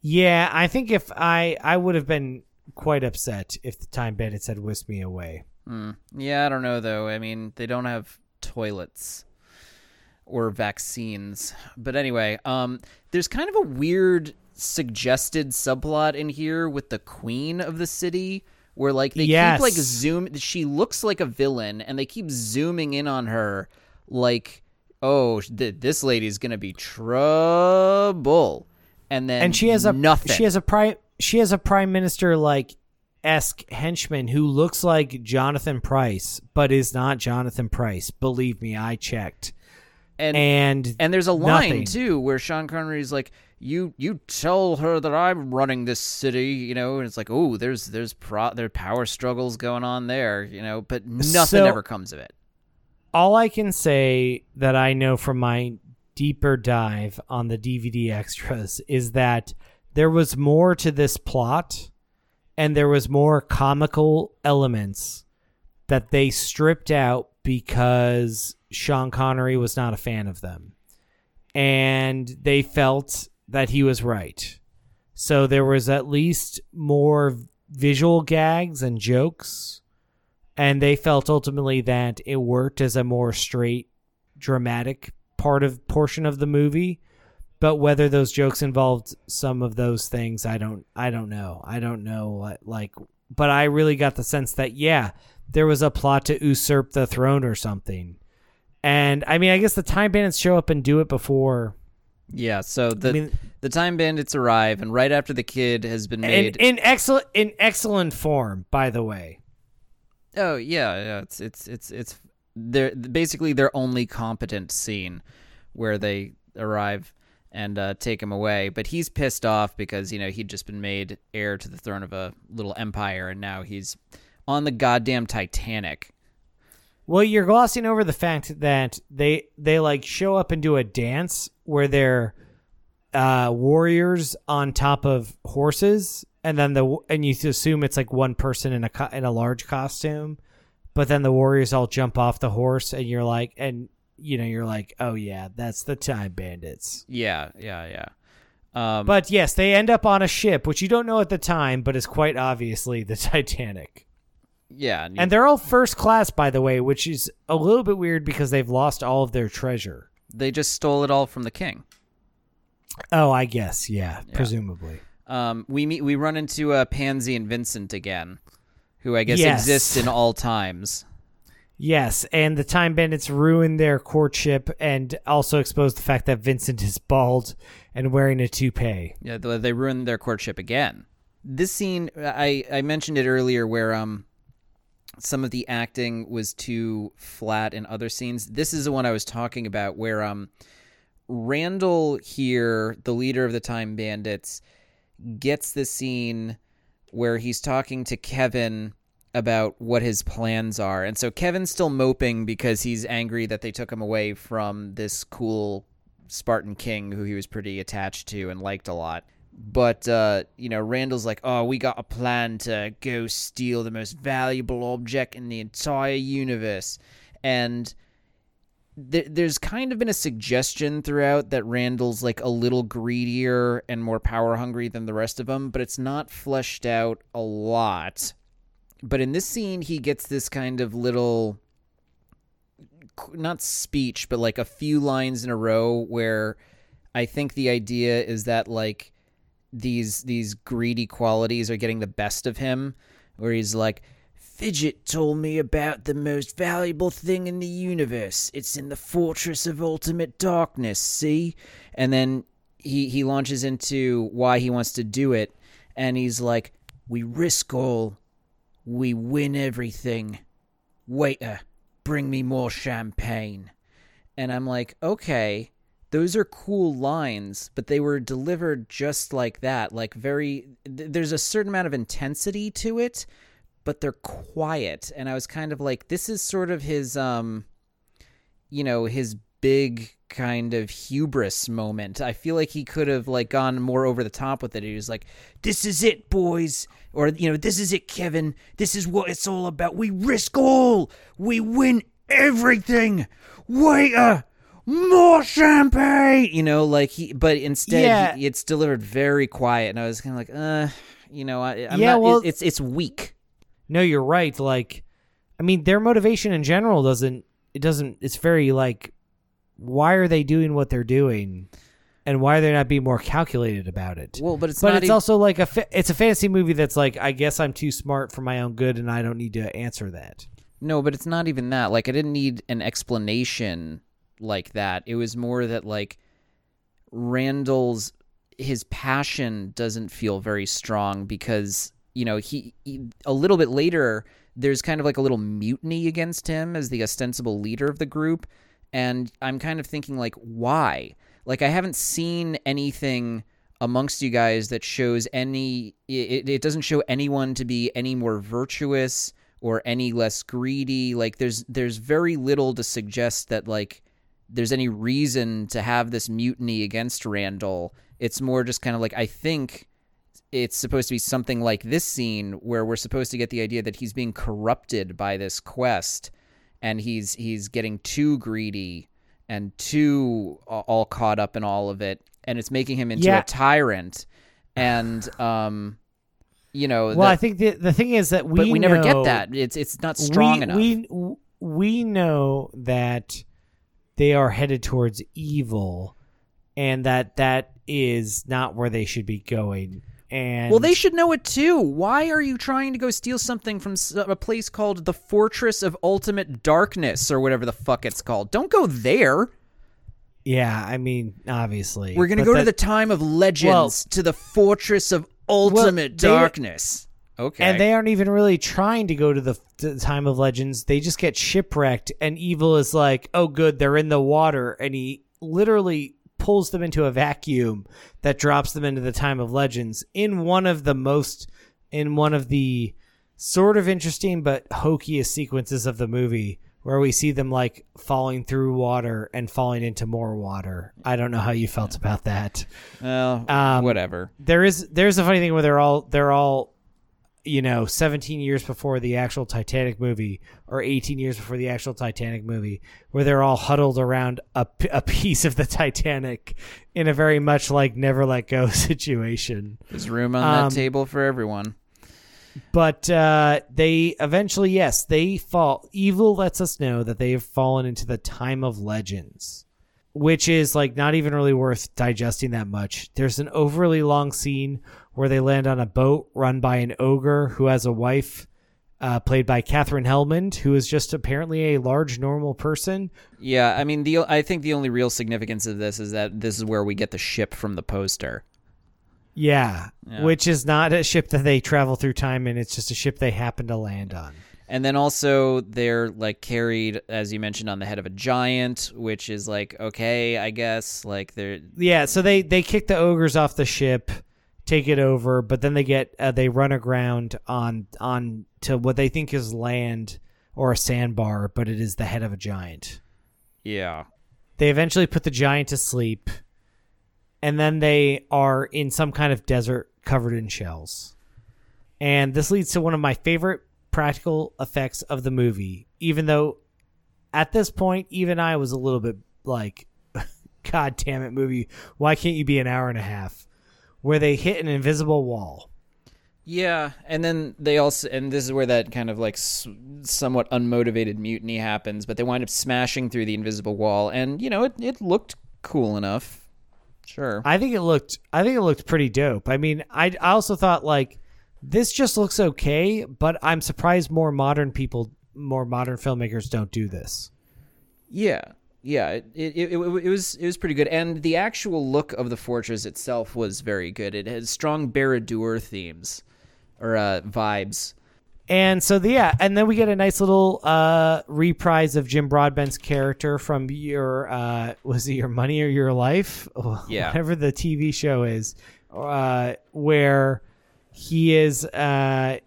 Yeah, I think if I I would have been quite upset if the time bandits had whisked me away. Hmm. Yeah, I don't know though. I mean, they don't have toilets or vaccines. But anyway, um there's kind of a weird suggested subplot in here with the queen of the city where like they Yes. keep like zoom she looks like a villain and they keep zooming in on her like oh th- this lady's going to be trouble. And then and she has a nothing. She has a prime. She has a prime minister like esque henchman who looks like Jonathan Pryce, but is not Jonathan Pryce. Believe me, I checked. and And And there's a line Nothing. too where Sean Connery's like, "You you tell her that I'm running this city," you know, and it's like, "Oh, there's there's pro there are power struggles going on there," you know, but nothing So- ever comes of it. all I can say that I know from my deeper dive on the DVD extras is that there was more to this plot and there was more comical elements that they stripped out because Sean Connery was not a fan of them. And they felt that he was right. So there was at least more visual gags and jokes and they felt ultimately that it worked as a more straight dramatic part of portion of the movie but whether those jokes involved some of those things i don't i don't know. I don't know what like but i really got the sense that yeah there was a plot to usurp the throne or something. And i mean i guess the time bandits show up and do it before. Yeah, so the I mean- the time bandits arrive, and right after the kid has been in, made, in excellent in excellent form by the way. Oh yeah, yeah, it's it's it's it's they're basically their only competent scene where they arrive and uh, take him away. But he's pissed off because you know he'd just been made heir to the throne of a little empire, and now he's on the goddamn Titanic. Well, you're glossing over the fact that they they like show up and do a dance where they're uh, warriors on top of horses, and then the and you assume it's like one person in a in a large costume, but then the warriors all jump off the horse, and you're like, and you know, you're like, oh yeah, that's the time bandits. Yeah, yeah, yeah. Um, But yes, they end up on a ship, which you don't know at the time, but is quite obviously the Titanic. yeah, and, you- And they're all first class, by the way, which is a little bit weird because they've lost all of their treasure. they just stole it all from the king. Oh, I guess, yeah, presumably. Um, we meet, we run into uh, Pansy and Vincent again, who I guess Yes. exist in all times. Yes, and the Time Bandits ruin their courtship and also expose the fact that Vincent is bald and wearing a toupee. Yeah, they, ruin their courtship again. This scene, I I mentioned it earlier, where um, some of the acting was too flat in other scenes. This is the one I was talking about, where um, Randall here, the leader of the Time Bandits, gets the scene where he's talking to Kevin about what his plans are. And so Kevin's still moping because he's angry that they took him away from this cool Spartan king who he was pretty attached to and liked a lot. But uh, you know, Randall's like, "Oh, we got a plan to go steal the most valuable object in the entire universe." And th- there's kind of been a suggestion throughout that Randall's like a little greedier and more power hungry than the rest of them, but it's not fleshed out a lot. But in this scene, he gets this kind of little, not speech, but like a few lines in a row where I think the idea is that like these these greedy qualities are getting the best of him, where he's like, Fidget told me about the most valuable thing in the universe. It's in the fortress of ultimate darkness, see? And then he he launches into why he wants to do it, and he's like, "We risk all, we win everything. Waiter, bring me more champagne." And I'm like, "Okay, those are cool lines, but they were delivered just like that. Like very th- there's a certain amount of intensity to it, but they're quiet." And I was kind of like, this is sort of his um you know, his big kind of hubris moment. I feel like he could have like gone more over the top with it. He was like, "This is it, boys," or you know, "This is it, Kevin. This is what it's all about. We risk all. We win everything. Waiter, more champagne." You know, like he. But instead, Yeah. he, it's delivered very quiet, and I was kind of like, "Uh." You know, I, I'm Yeah, not, well- it- it's it's weak. No, you're right. Like, I mean, their motivation in general doesn't. It doesn't. It's very like, why are they doing what they're doing, and why are they not being more calculated about it? Well, but it's but it's even- also like a. Fa- it's a fantasy movie that's like, I guess I'm too smart for my own good, and I don't need to answer that. No, but it's not even that. Like I didn't need an explanation like that. It was more that like Randall's his passion doesn't feel very strong because, you know, he, he a little bit later there's kind of like a little mutiny against him as the ostensible leader of the group. And I'm kind of thinking like why? Like I haven't seen anything amongst you guys that shows any it, it doesn't show anyone to be any more virtuous or any less greedy. Like there's there's very little to suggest that like there's any reason to have this mutiny against Randall. It's more just kind of like I think it's supposed to be something like this scene where we're supposed to get the idea that he's being corrupted by this quest and he's he's getting too greedy and too all caught up in all of it and it's making him into Yeah. a tyrant and um you know Well, the- I think the the thing is that we but we never get that it's it's not strong we, enough We we know that they are headed towards evil, and that that is not where they should be going. And well, they should know it too. Why are you trying to go steal something from a place called the Fortress of Ultimate Darkness or whatever the fuck it's called? Don't go there. Yeah, I mean, obviously, We're gonna But go to the time of legends, Well- to the Fortress of Ultimate they- Darkness. Okay, And they aren't even really trying to go to the, to the time of legends. They just get shipwrecked, and evil is like, "Oh, good, they're in the water," and he literally pulls them into a vacuum that drops them into the time of legends in one of the most, in one of the sort of interesting but hokiest sequences of the movie, where we see them like falling through water and falling into more water. I don't know how you felt about that. Well, Um, whatever. There is there's a funny thing where they're all they're all you know 17 years before the actual Titanic movie or 18 years before the actual Titanic movie where they're all huddled around a, a piece of the Titanic in a very much like never let go situation. There's room on um, that table for everyone. But uh, they eventually, yes, they fall. Evil lets us know that they have fallen into the time of legends, which is like not even really worth digesting that much. There's an overly long scene where they land on a boat run by an ogre who has a wife, uh, played by Katherine Helmond, who is just apparently a large normal person. Yeah, I mean, the I think the only real significance of this is that this is where we get the ship from the poster. Yeah, Yeah. which is not a ship that they travel through time in. It's just a ship they happen to land on. And then also they're like carried, as you mentioned, on the head of a giant, which is like okay, I guess. Like they're Yeah, so they they kick the ogres off the ship, take it over, but then they get uh, they run aground on on to what they think is land or a sandbar, but it is the head of a giant. yeah, They eventually put the giant to sleep, and then they are in some kind of desert covered in shells. And this leads to one of my favorite practical effects of the movie, even though at this point, even I was a little bit like, God damn it, movie, why can't you be an hour and a half? Where they hit an invisible wall. yeah. And then they also, and this is where that kind of like s- somewhat unmotivated mutiny happens. But they wind up smashing through the invisible wall, and you know it it looked cool enough. Sure. I think it looked I think it looked pretty dope. I mean, I I also thought like this just looks okay, but I'm surprised more modern people more modern filmmakers don't do this. Yeah, yeah, it it, it, it it was it was pretty good, and the actual look of the fortress itself was very good. It has strong Barad-dûr themes or uh, vibes. And so the, yeah, and then we get a nice little uh reprise of Jim Broadbent's character from your uh was it your money or your life? Yeah. Whatever the TV show is. Uh where he is uh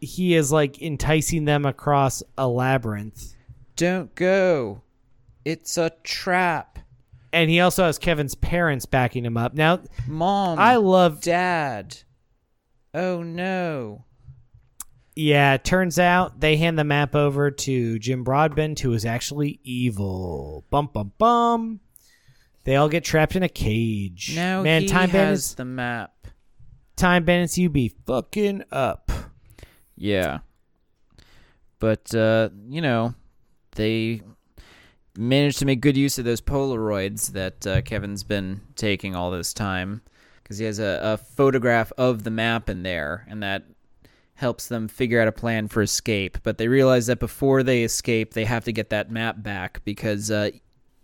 he is like enticing them across a labyrinth. Don't go, it's a trap. And he also has Kevin's parents backing him up. Now Mom, I love Dad. Oh no. Yeah, turns out they hand the map over to Jim Broadbent, who is actually evil. Bum bum bum. They all get trapped in a cage. Now Man, he time has bandits, the map. time bandits, you be fucking up. Yeah. But uh, you know, they managed to make good use of those Polaroids that uh, Kevin's been taking all this time because he has a, a photograph of the map in there, and that helps them figure out a plan for escape. But they realize that before they escape, they have to get that map back because uh,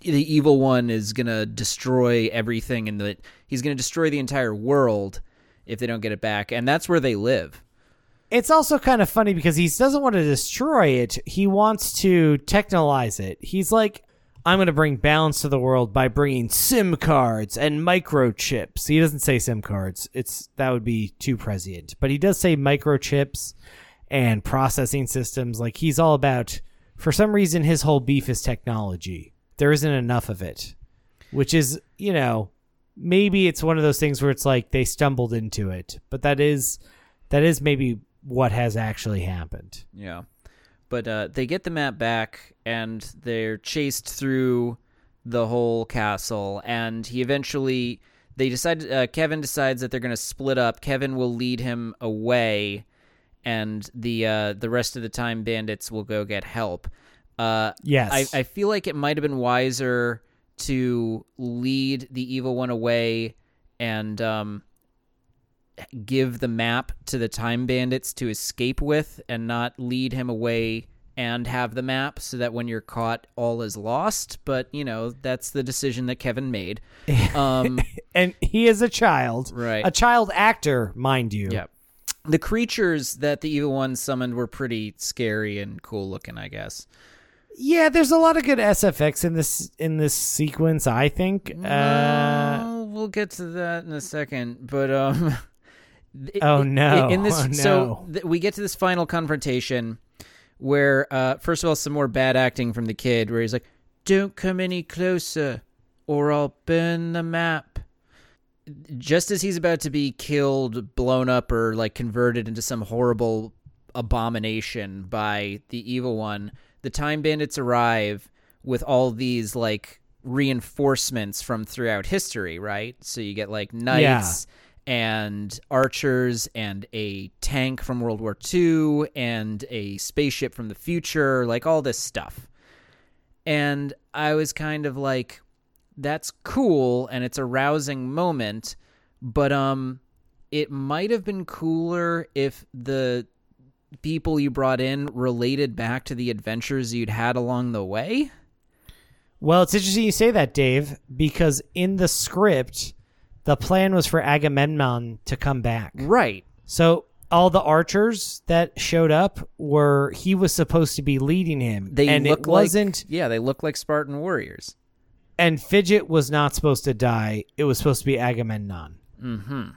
the evil one is gonna destroy everything, and that he's gonna destroy the entire world if they don't get it back, and that's where they live. It's also kind of funny because he doesn't want to destroy it. He wants to technologize it. He's like, I'm going to bring balance to the world by bringing SIM cards and microchips. He doesn't say SIM cards. It's that would be too prescient. But he does say microchips and processing systems. Like he's all about for some reason his whole beef is technology. There isn't enough of it. Which is, you know, maybe it's one of those things where it's like they stumbled into it. But that is that is maybe what has actually happened. Yeah. But uh, they get the map back and they're chased through the whole castle. And he eventually, they decide, uh, Kevin decides that they're going to split up. Kevin will lead him away, and the uh, the rest of the time bandits will go get help. Uh, Yes. I, I feel like it might have been wiser to lead the evil one away and um, give the map to the time bandits to escape with and not lead him away and have the map so that when you're caught all is lost but you know that's the decision that kevin made um and he is a child. Right. A child actor, mind you. yeah the creatures that the evil one summoned were pretty scary and cool looking i guess Yeah, there's a lot of good SFX in this in this sequence, I think. Uh Well, we'll get to that in a second, but um. th- Oh, no. In this, Oh, so th- we get to this final confrontation where uh, first of all, some more bad acting from the kid, where he's like, "Don't come any closer, or I'll burn the map." Just as he's about to be killed, blown up, or like converted into some horrible abomination by the evil one, the time bandits arrive with all these like reinforcements from throughout history, right? So you get like knights and archers and a tank from World War II and a spaceship from the future, like all this stuff. And I was kind of like that's cool and it's a rousing moment, but um it might have been cooler if the people you brought in related back to the adventures you'd had along the way. Well, it's interesting you say that, Dave, because in the script, the plan was for Agamemnon to come back. Right. So all the archers that showed up were he was supposed to be leading him, They and look it wasn't. like yeah, they look like Spartan warriors. And Fidget was not supposed to die. It was supposed to be Agamemnon. Mm-hmm.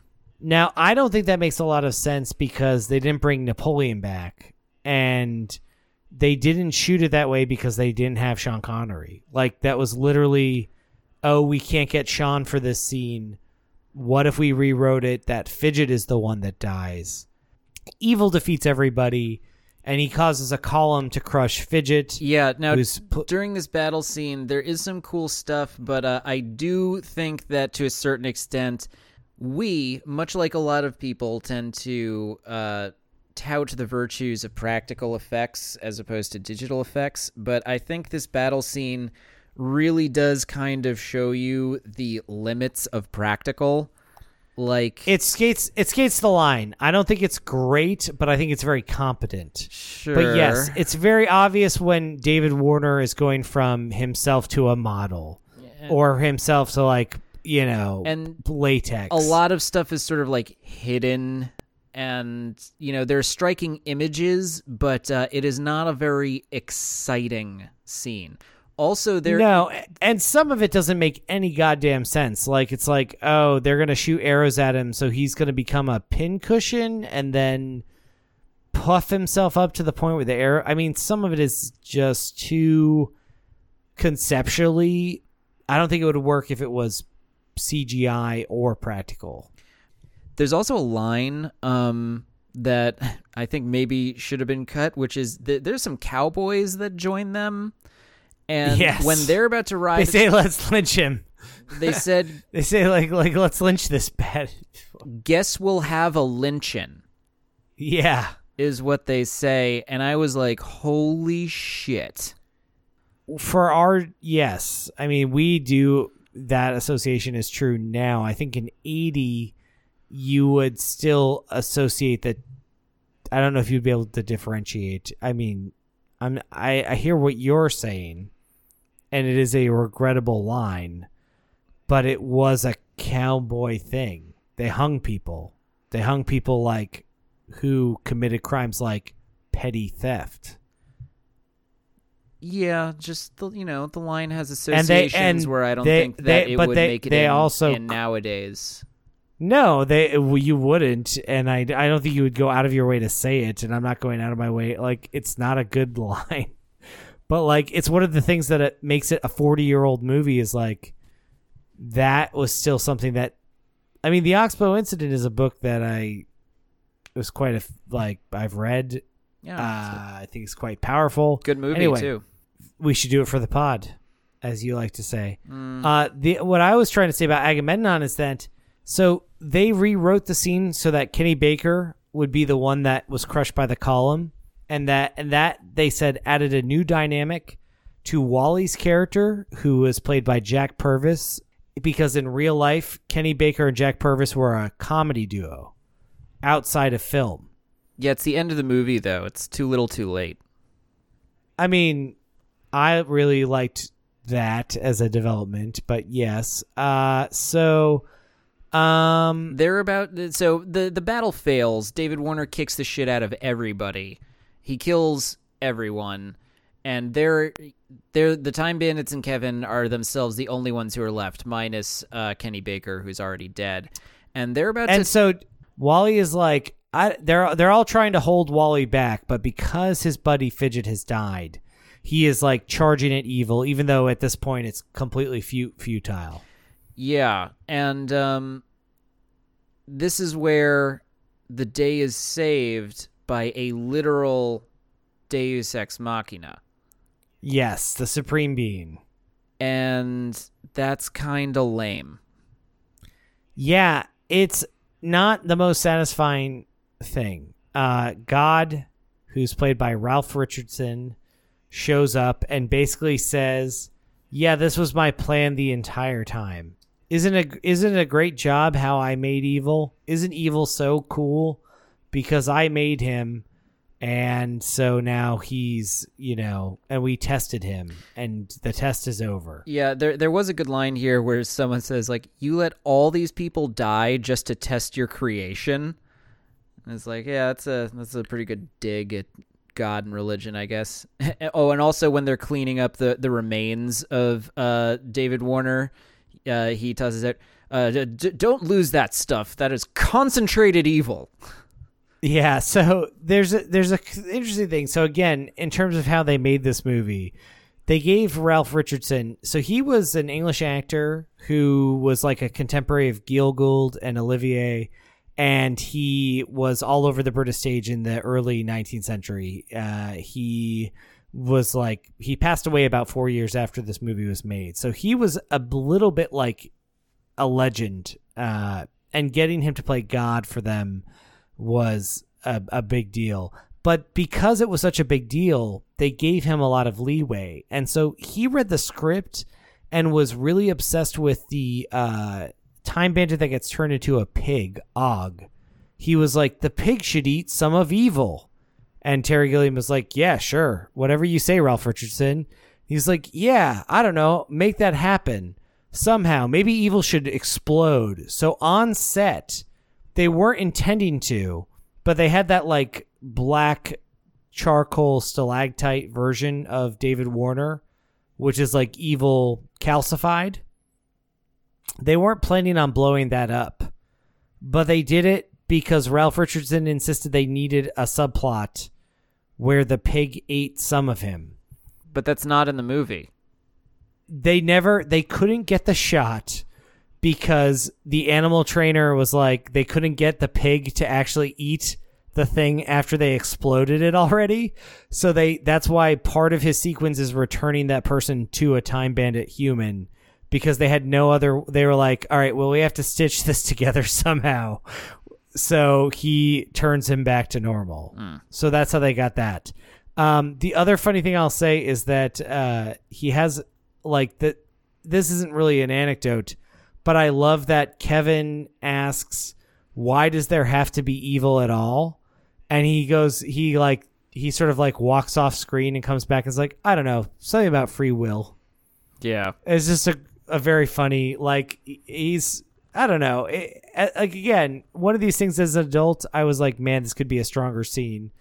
Now, I don't think that makes a lot of sense because they didn't bring Napoleon back, and they didn't shoot it that way because they didn't have Sean Connery. Like that was literally, oh, we can't get Sean for this scene. What if we rewrote it that Fidget is the one that dies? Evil defeats everybody, and he causes a column to crush Fidget. Yeah. Now pu- during this battle scene, there is some cool stuff, but uh, I do think that to a certain extent, we, much like a lot of people, tend to uh, tout the virtues of practical effects as opposed to digital effects. But I think this battle scene really does kind of show you the limits of practical. Like, it skates it skates the line. I don't think it's great, but I think it's very competent. sure. But yes, it's very obvious when David Warner is going from himself to a model or himself to like, you know, And latex. a lot of stuff is sort of like hidden and you know there's striking images but uh, it is not a very exciting scene also there No, and some of it doesn't make any goddamn sense. Like it's like, oh, they're gonna shoot arrows at him, so he's gonna become a pincushion and then puff himself up to the point where the arrow. I mean, some of it is just too conceptually. I don't think it would work if it was CGI or practical. there's also a line um that i think maybe should have been cut which is th- there's some cowboys that join them and Yes. when they're about to rise They say let's lynch him. they said They say like like let's lynch this bad. guess we'll have a lynching Yeah. is what they say and i was like holy shit for our yes i mean we do that association is true now i think in 80 you would still associate that i don't know if you'd be able to differentiate i mean i'm i, I hear what you're saying and it is a regrettable line but it was a cowboy thing they hung people they hung people like who committed crimes like petty theft Yeah, just the you know the line has And they- associations and where I don't they- think that they- it would make it they in, also- in nowadays. No, they well, you wouldn't, and I, I don't think you would go out of your way to say it, and I'm not going out of my way. Like it's not a good line, but like it's one of the things that it makes it a 40 year old movie is like that was still something that, I mean, the Oxbow incident is a book that I was quite a like I've read. Yeah, Uh, I think it's quite powerful. good movie anyway. too. We should do it for the pod, as you like to say. Mm. Uh, the what I was trying to say about Agamemnon is that so they rewrote the scene so that Kenny Baker would be the one that was crushed by the column, and that and that they said added a new dynamic to Wally's character, who was played by Jack Purvis, because in real life Kenny Baker and Jack Purvis were a comedy duo outside of film. Yeah, it's the end of the movie though. It's too little, too late. I mean, I really liked that as a development, but yes. Uh, so, um, They're about so the the battle fails. David Warner kicks the shit out of everybody. He kills everyone, and they're they're the time bandits and Kevin are themselves the only ones who are left, minus uh, Kenny Baker, who's already dead. And they're about and to so Wally is like, I they're they're all trying to hold Wally back, but because his buddy Fidget has died, he is like charging at evil, even though at this point it's completely fu- futile. Yeah, and um, this is where the day is saved by a literal Deus ex machina, Yes, the Supreme Being. and that's kind of lame. Yeah, it's not the most satisfying thing. Uh, God, who's played by Ralph Richardson, shows up and basically says, "Yeah, this was my plan the entire time. Isn't it? Isn't it a great job how I made evil? Isn't evil so cool? Because I made him." And so now he's, you know, and we tested him, and the test is over. Yeah, there there was a good line here where someone says like, "You let all these people die just to test your creation." And it's like, yeah, that's a that's a pretty good dig at God and religion, I guess. oh, and also when they're cleaning up the the remains of uh, David Warner, uh, he tosses out, uh, d- "Don't lose that stuff. That is concentrated evil." Yeah, so there's a there's a interesting thing. So again, in terms of how they made this movie, they gave Ralph Richardson. So he was an English actor who was like a contemporary of Gielgud and Olivier, and he was all over the British stage in the early 19th century. Uh, he was like he passed away about four years after this movie was made. So he was a little bit like a legend, uh, and getting him to play God for them was a, a big deal. But because it was such a big deal, they gave him a lot of leeway. And so he read the script and was really obsessed with the uh, time bandit that gets turned into a pig, Og. He was like, the pig should eat some of evil. And Terry Gilliam was like, yeah, sure. Whatever you say, Ralph Richardson. He's like, yeah, I don't know. Make that happen. Somehow. Maybe evil should explode. So on set, they weren't intending to, but they had that like black charcoal stalactite version of David Warner, which is like evil calcified. They weren't planning on blowing that up, but they did it because Ralph Richardson insisted they needed a subplot where the pig ate some of him. But that's not in the movie. They never, they couldn't get the shot because the animal trainer was like they couldn't get the pig to actually eat the thing after they exploded it already. So they that's why part of his sequence is returning that person to a time bandit human because they had no other they were like all right well we have to stitch this together somehow. So he turns him back to normal. So that's how they got that. Um, the other funny thing i'll say is that uh, he has like that this isn't really an anecdote but I love that Kevin asks, "Why does there have to be evil at all?" And he goes, he like he sort of like walks off screen and comes back and is like, "I don't know, something about free will." Yeah. It's just a a very funny like he's I don't know. It, like again, one of these things as an adult, I was like, "Man, this could be a stronger scene."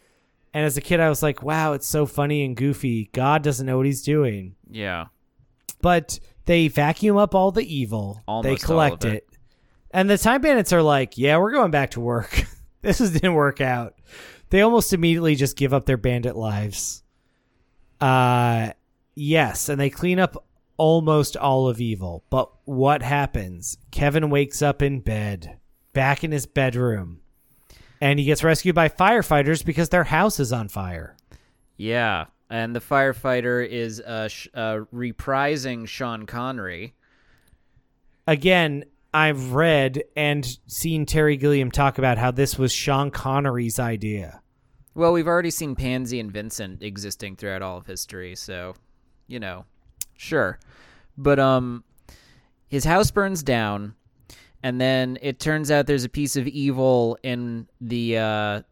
And as a kid, I was like, "Wow, it's so funny and goofy. God doesn't know what he's doing." Yeah. but they vacuum up all the evil. Almost they collect it. it. And the time bandits are like, yeah, we're going back to work. this just didn't work out. They almost immediately just give up their bandit lives. Uh yes, and they clean up almost all of evil. But what happens? Kevin wakes up in bed, back in his bedroom. And he gets rescued by firefighters because their house is on fire. Yeah. And the firefighter is uh, sh- uh reprising Sean Connery. again, I've read and seen Terry Gilliam talk about how this was Sean Connery's idea. Well, we've already seen Pansy and Vincent existing throughout all of history, so you know, sure. But um his house burns down and then it turns out there's a piece of evil in the uh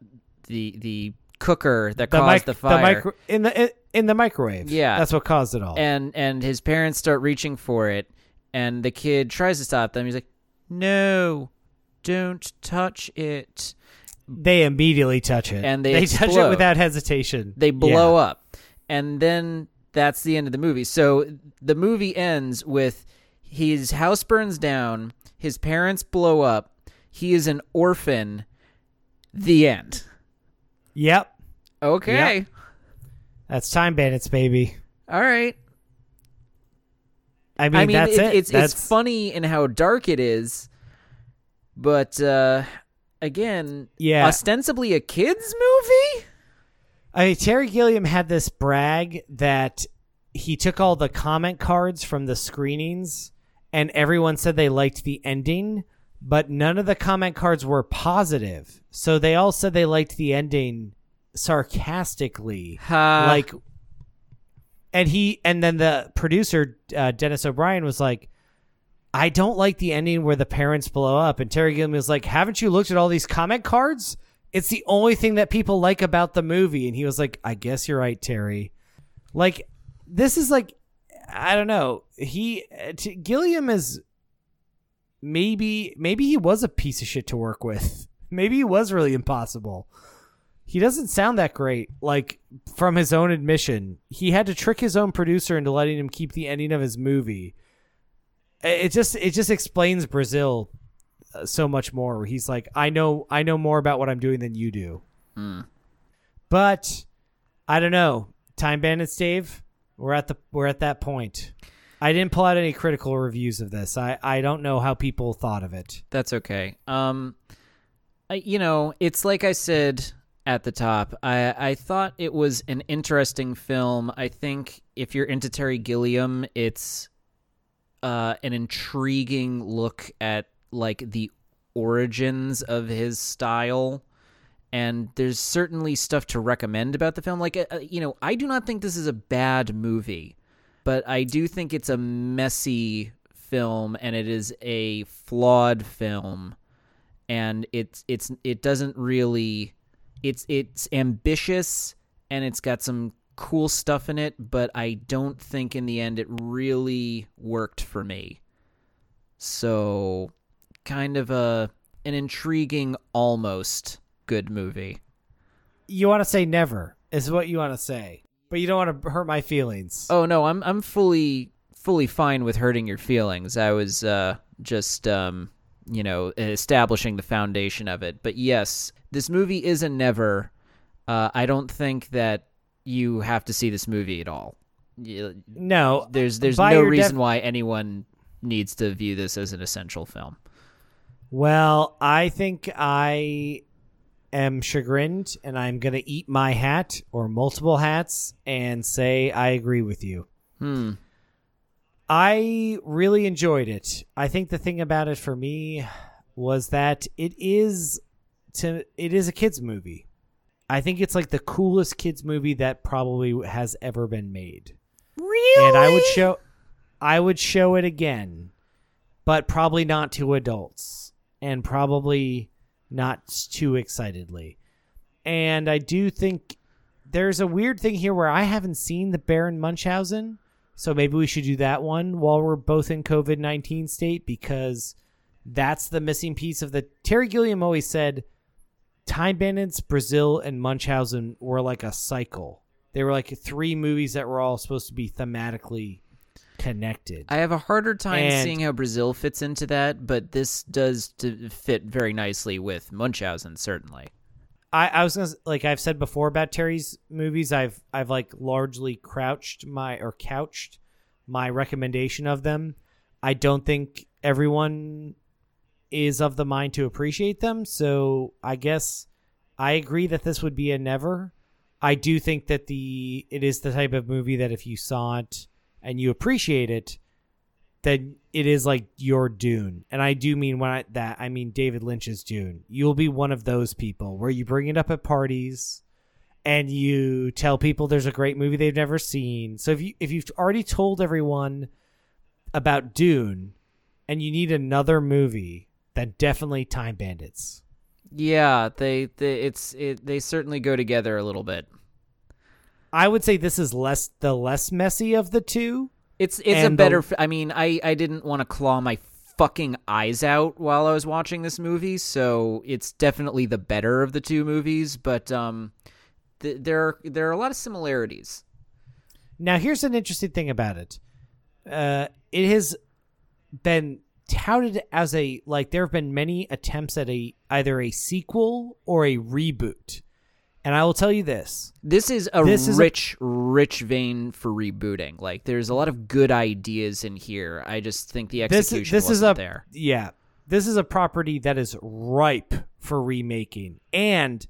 the the cooker that The, caused mic- the fire. micro- in the in the microwave. Yeah. that's what caused it all. and and his parents start reaching for it and the kid tries to stop them. He's like, "No. Don't touch it." they immediately touch it, And they they touch it without hesitation. they blow Yeah. up and then that's the end of the movie so the movie ends with his house burns down his parents blow up he is an orphan The end. Yep. Okay. That's Time Bandits, baby. All right. I mean, I mean, that's it- it. it's that's, it's funny in how dark it is, but uh, again, Yeah. ostensibly a kids movie. I mean, Terry Gilliam had this brag that he took all the comment cards from the screenings, and everyone said they liked the ending, but none of the comment cards were positive. So they all said they liked the ending sarcastically, like. And he and then the producer uh, Denis O'Brien was like, "I don't like the ending where the parents blow up." And Terry Gilliam was like, "Haven't you looked at all these comment cards?" It's the only thing that people like about the movie. And he was like, I guess you're right, Terry. Like, this is like, I don't know. He, uh, t- Gilliam is maybe, maybe he was a piece of shit to work with. Maybe he was really impossible. He doesn't sound that great. Like, from his own admission, he had to trick his own producer into letting him keep the ending of his movie. It just, it just explains Brazil uh, so much more. He's like, I know, I know more about what I'm doing than you do. But I don't know. Time Bandits, Dave. We're at the we're at that point. I didn't pull out any critical reviews of this. I I don't know how people thought of it. That's okay. Um, you know, it's like I said at the top. I I thought it was an interesting film. I think if you're into Terry Gilliam, it's uh, an intriguing look at like the origins of his style. And there's certainly stuff to recommend about the film. Like, uh, uh, you know, I do not think this is a bad movie, but I do think it's a messy film and it is a flawed film and it's it's it doesn't really it's it's ambitious and it's got some cool stuff in it but i don't think in the end it really worked for me. So kind of a an intriguing almost good movie. You want to say never is what you want to say, but you don't want to hurt my feelings. oh no i'm i'm fully fully fine with hurting your feelings. I was uh just um you know establishing the foundation of it. But yes this movie is a never uh i don't think that you have to see this movie at all. No, there's there's no your def- reason why anyone needs to view this as an essential film. Well, I think I am chagrined and I'm going to eat my hat or multiple hats and say I agree with you. hmm I really enjoyed it. I think the thing about it for me was that it is to it is a kids movie. I think it's like the coolest kids movie that probably has ever been made. really And I would show I would show it again, but probably not to adults and probably not too excitedly. And I do think there's a weird thing here where I haven't seen the Baron Munchausen, so maybe we should do that one while we're both in COVID 19 state because that's the missing piece of the. Terry Gilliam always said Time Bandits, Brazil, and Munchausen were like a cycle. They were like three movies that were all supposed to be thematically connected. I have a harder time And- seeing how Brazil fits into that, but this does fit very nicely with Munchausen, certainly. I, I was gonna like I've said before about Terry's movies. I've I've like largely crouched my or couched my recommendation of them. I don't think everyone is of the mind to appreciate them. So I guess I agree that this would be a never. I do think that the it is the type of movie that if you saw it and you appreciate it, then it is like your Dune. And I do mean when I, that I mean David Lynch's Dune. You'll be one of those people where you bring it up at parties and you tell people there's a great movie they've never seen. So if you if you've already told everyone about Dune and you need another movie, then definitely Time Bandits. Yeah, they, they it's it, they certainly go together a little bit. I would say this is less the less messy of the two. It's it's a better. the- I mean, I I didn't want to claw my fucking eyes out while I was watching this movie, so it's definitely the better of the two movies. But um, th- there are, there are a lot of similarities. Now, here's an interesting thing about it. Uh, it has been touted as a like there have been many attempts at a either a sequel or a reboot. And I will tell you this. This is a This is a- rich, rich vein for rebooting. Like, there's a lot of good ideas in here. I just think the This execution is this is a there. yeah. This is a property that is ripe for remaking. And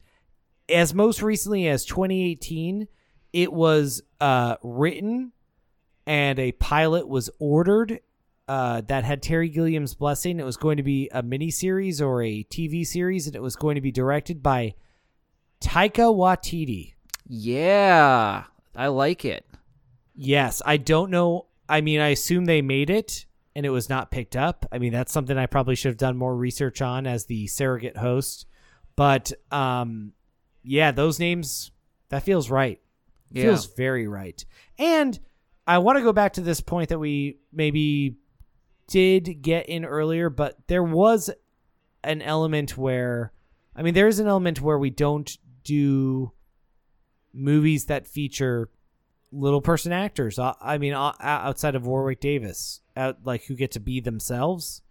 as most recently as 2018, it was uh, written and a pilot was ordered uh, that had Terry Gilliam's blessing. It was going to be a miniseries or a TV series, and it was going to be directed by Taika Waititi. Yeah, I like it. Yes, I don't know. I mean, I assume they made it and it was not picked up. I mean, that's something I probably should have done more research on as the surrogate host. But um yeah, those names that feels right. Yeah. Feels very right. And I want to go back to this point that we maybe did get in earlier, but there was an element where I mean, there is an element where we don't do movies that feature little person actors. Uh, I mean, outside of Warwick Davis, out like who get to be themselves,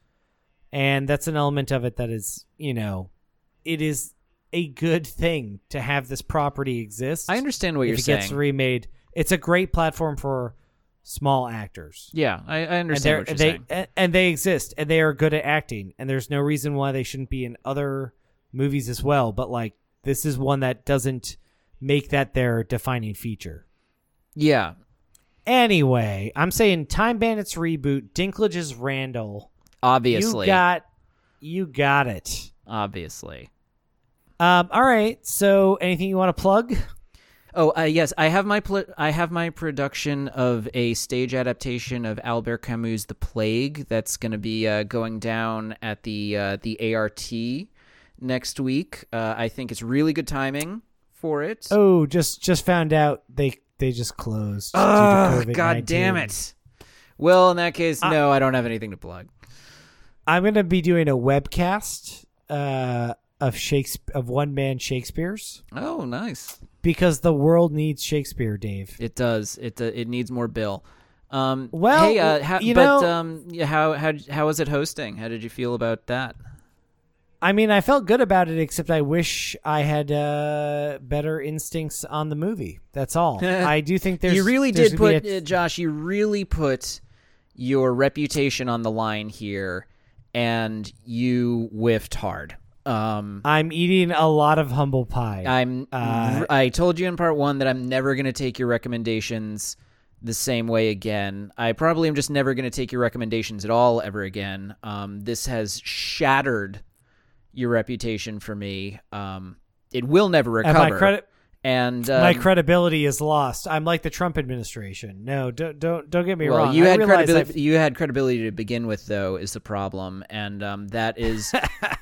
and that's an element of it that is, you know, it is a good thing to have this property exist. I understand what if you're it saying. gets remade. It's a great platform for small actors. yeah, I, I understand what you're they saying. and- and they exist and they are good at acting and there's no reason why they shouldn't be in other movies as well but like this is one that doesn't make that their defining feature Yeah, Anyway, I'm saying Time Bandits reboot. Dinklage is Randall. obviously, You got, you got it. obviously. Um, all right. So, anything you want to plug? Oh, uh, yes, I have my pl- I have my production of a stage adaptation of Albert Camus' The Plague that's going to be uh, going down at the uh, the ART next week. Uh, I think it's really good timing for it. Oh, just just found out they they just closed. Oh, COVID-19. God damn it. Well, in that case, Uh, no, I don't have anything to plug. I'm gonna be doing a webcast uh, of Shakespeare of one man Shakespeare's Oh, nice. because the world needs Shakespeare, Dave. It does. It uh, it needs more bill. Um, Well, hey, uh, how, you but know- um, yeah, how how how was it hosting? How did you feel about that? I mean, I felt good about it, except I wish I had uh, better instincts on the movie. That's all. I do think there's you really there's did put a- uh, Josh. You really put your reputation on the line here, and you whiffed hard. Um, I'm eating a lot of humble pie. I'm. Uh, I told you in part one that I'm never going to take your recommendations the same way again. I probably am just never going to take your recommendations at all ever again. Um, this has shattered your reputation for me. Um, it will never and recover. my and my um, credibility is lost. I'm like the Trump administration. No, don't don't don't get me well, wrong. you I had credibility. I've- You had credibility to begin with, though, is the problem, and um, that is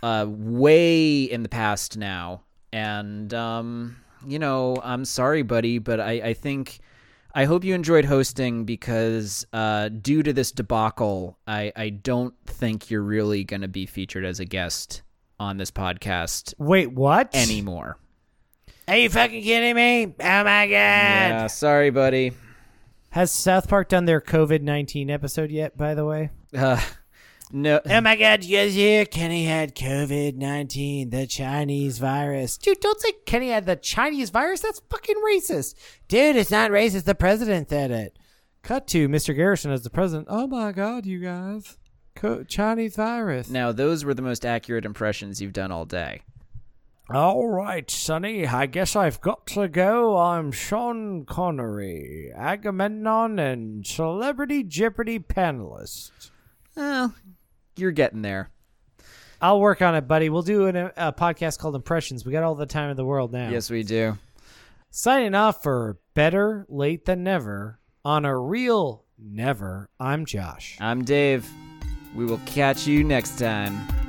uh, way in the past now. And um, you know, I'm sorry, buddy, but I, I think I hope you enjoyed hosting because uh, due to this debacle, I, I don't think you're really going to be featured as a guest on this podcast Wait, what? anymore. Are you fucking kidding me? Oh my god! Yeah, sorry, buddy. Has South Park done their COVID nineteen episode yet? By the way. Uh, no, Oh my god, you guys hear? Kenny had COVID 19, the Chinese virus. Dude, don't say Kenny had the Chinese virus. That's fucking racist. Dude, it's not racist. The president said it. Cut to Mr. Garrison as the president. Oh my god, you guys. Co- Chinese virus. now those were the most accurate impressions you've done all day. All right, Sonny. I guess I've got to go. I'm Sean Connery, Agamemnon, and Celebrity Jeopardy panelist. Well, you're getting there. I'll work on it, buddy. We'll do an, a podcast called Impressions. We got all the time in the world now. Yes, we do. Signing off for Better Late Than Never on a real never. I'm Josh. I'm Dave. We will catch you next time.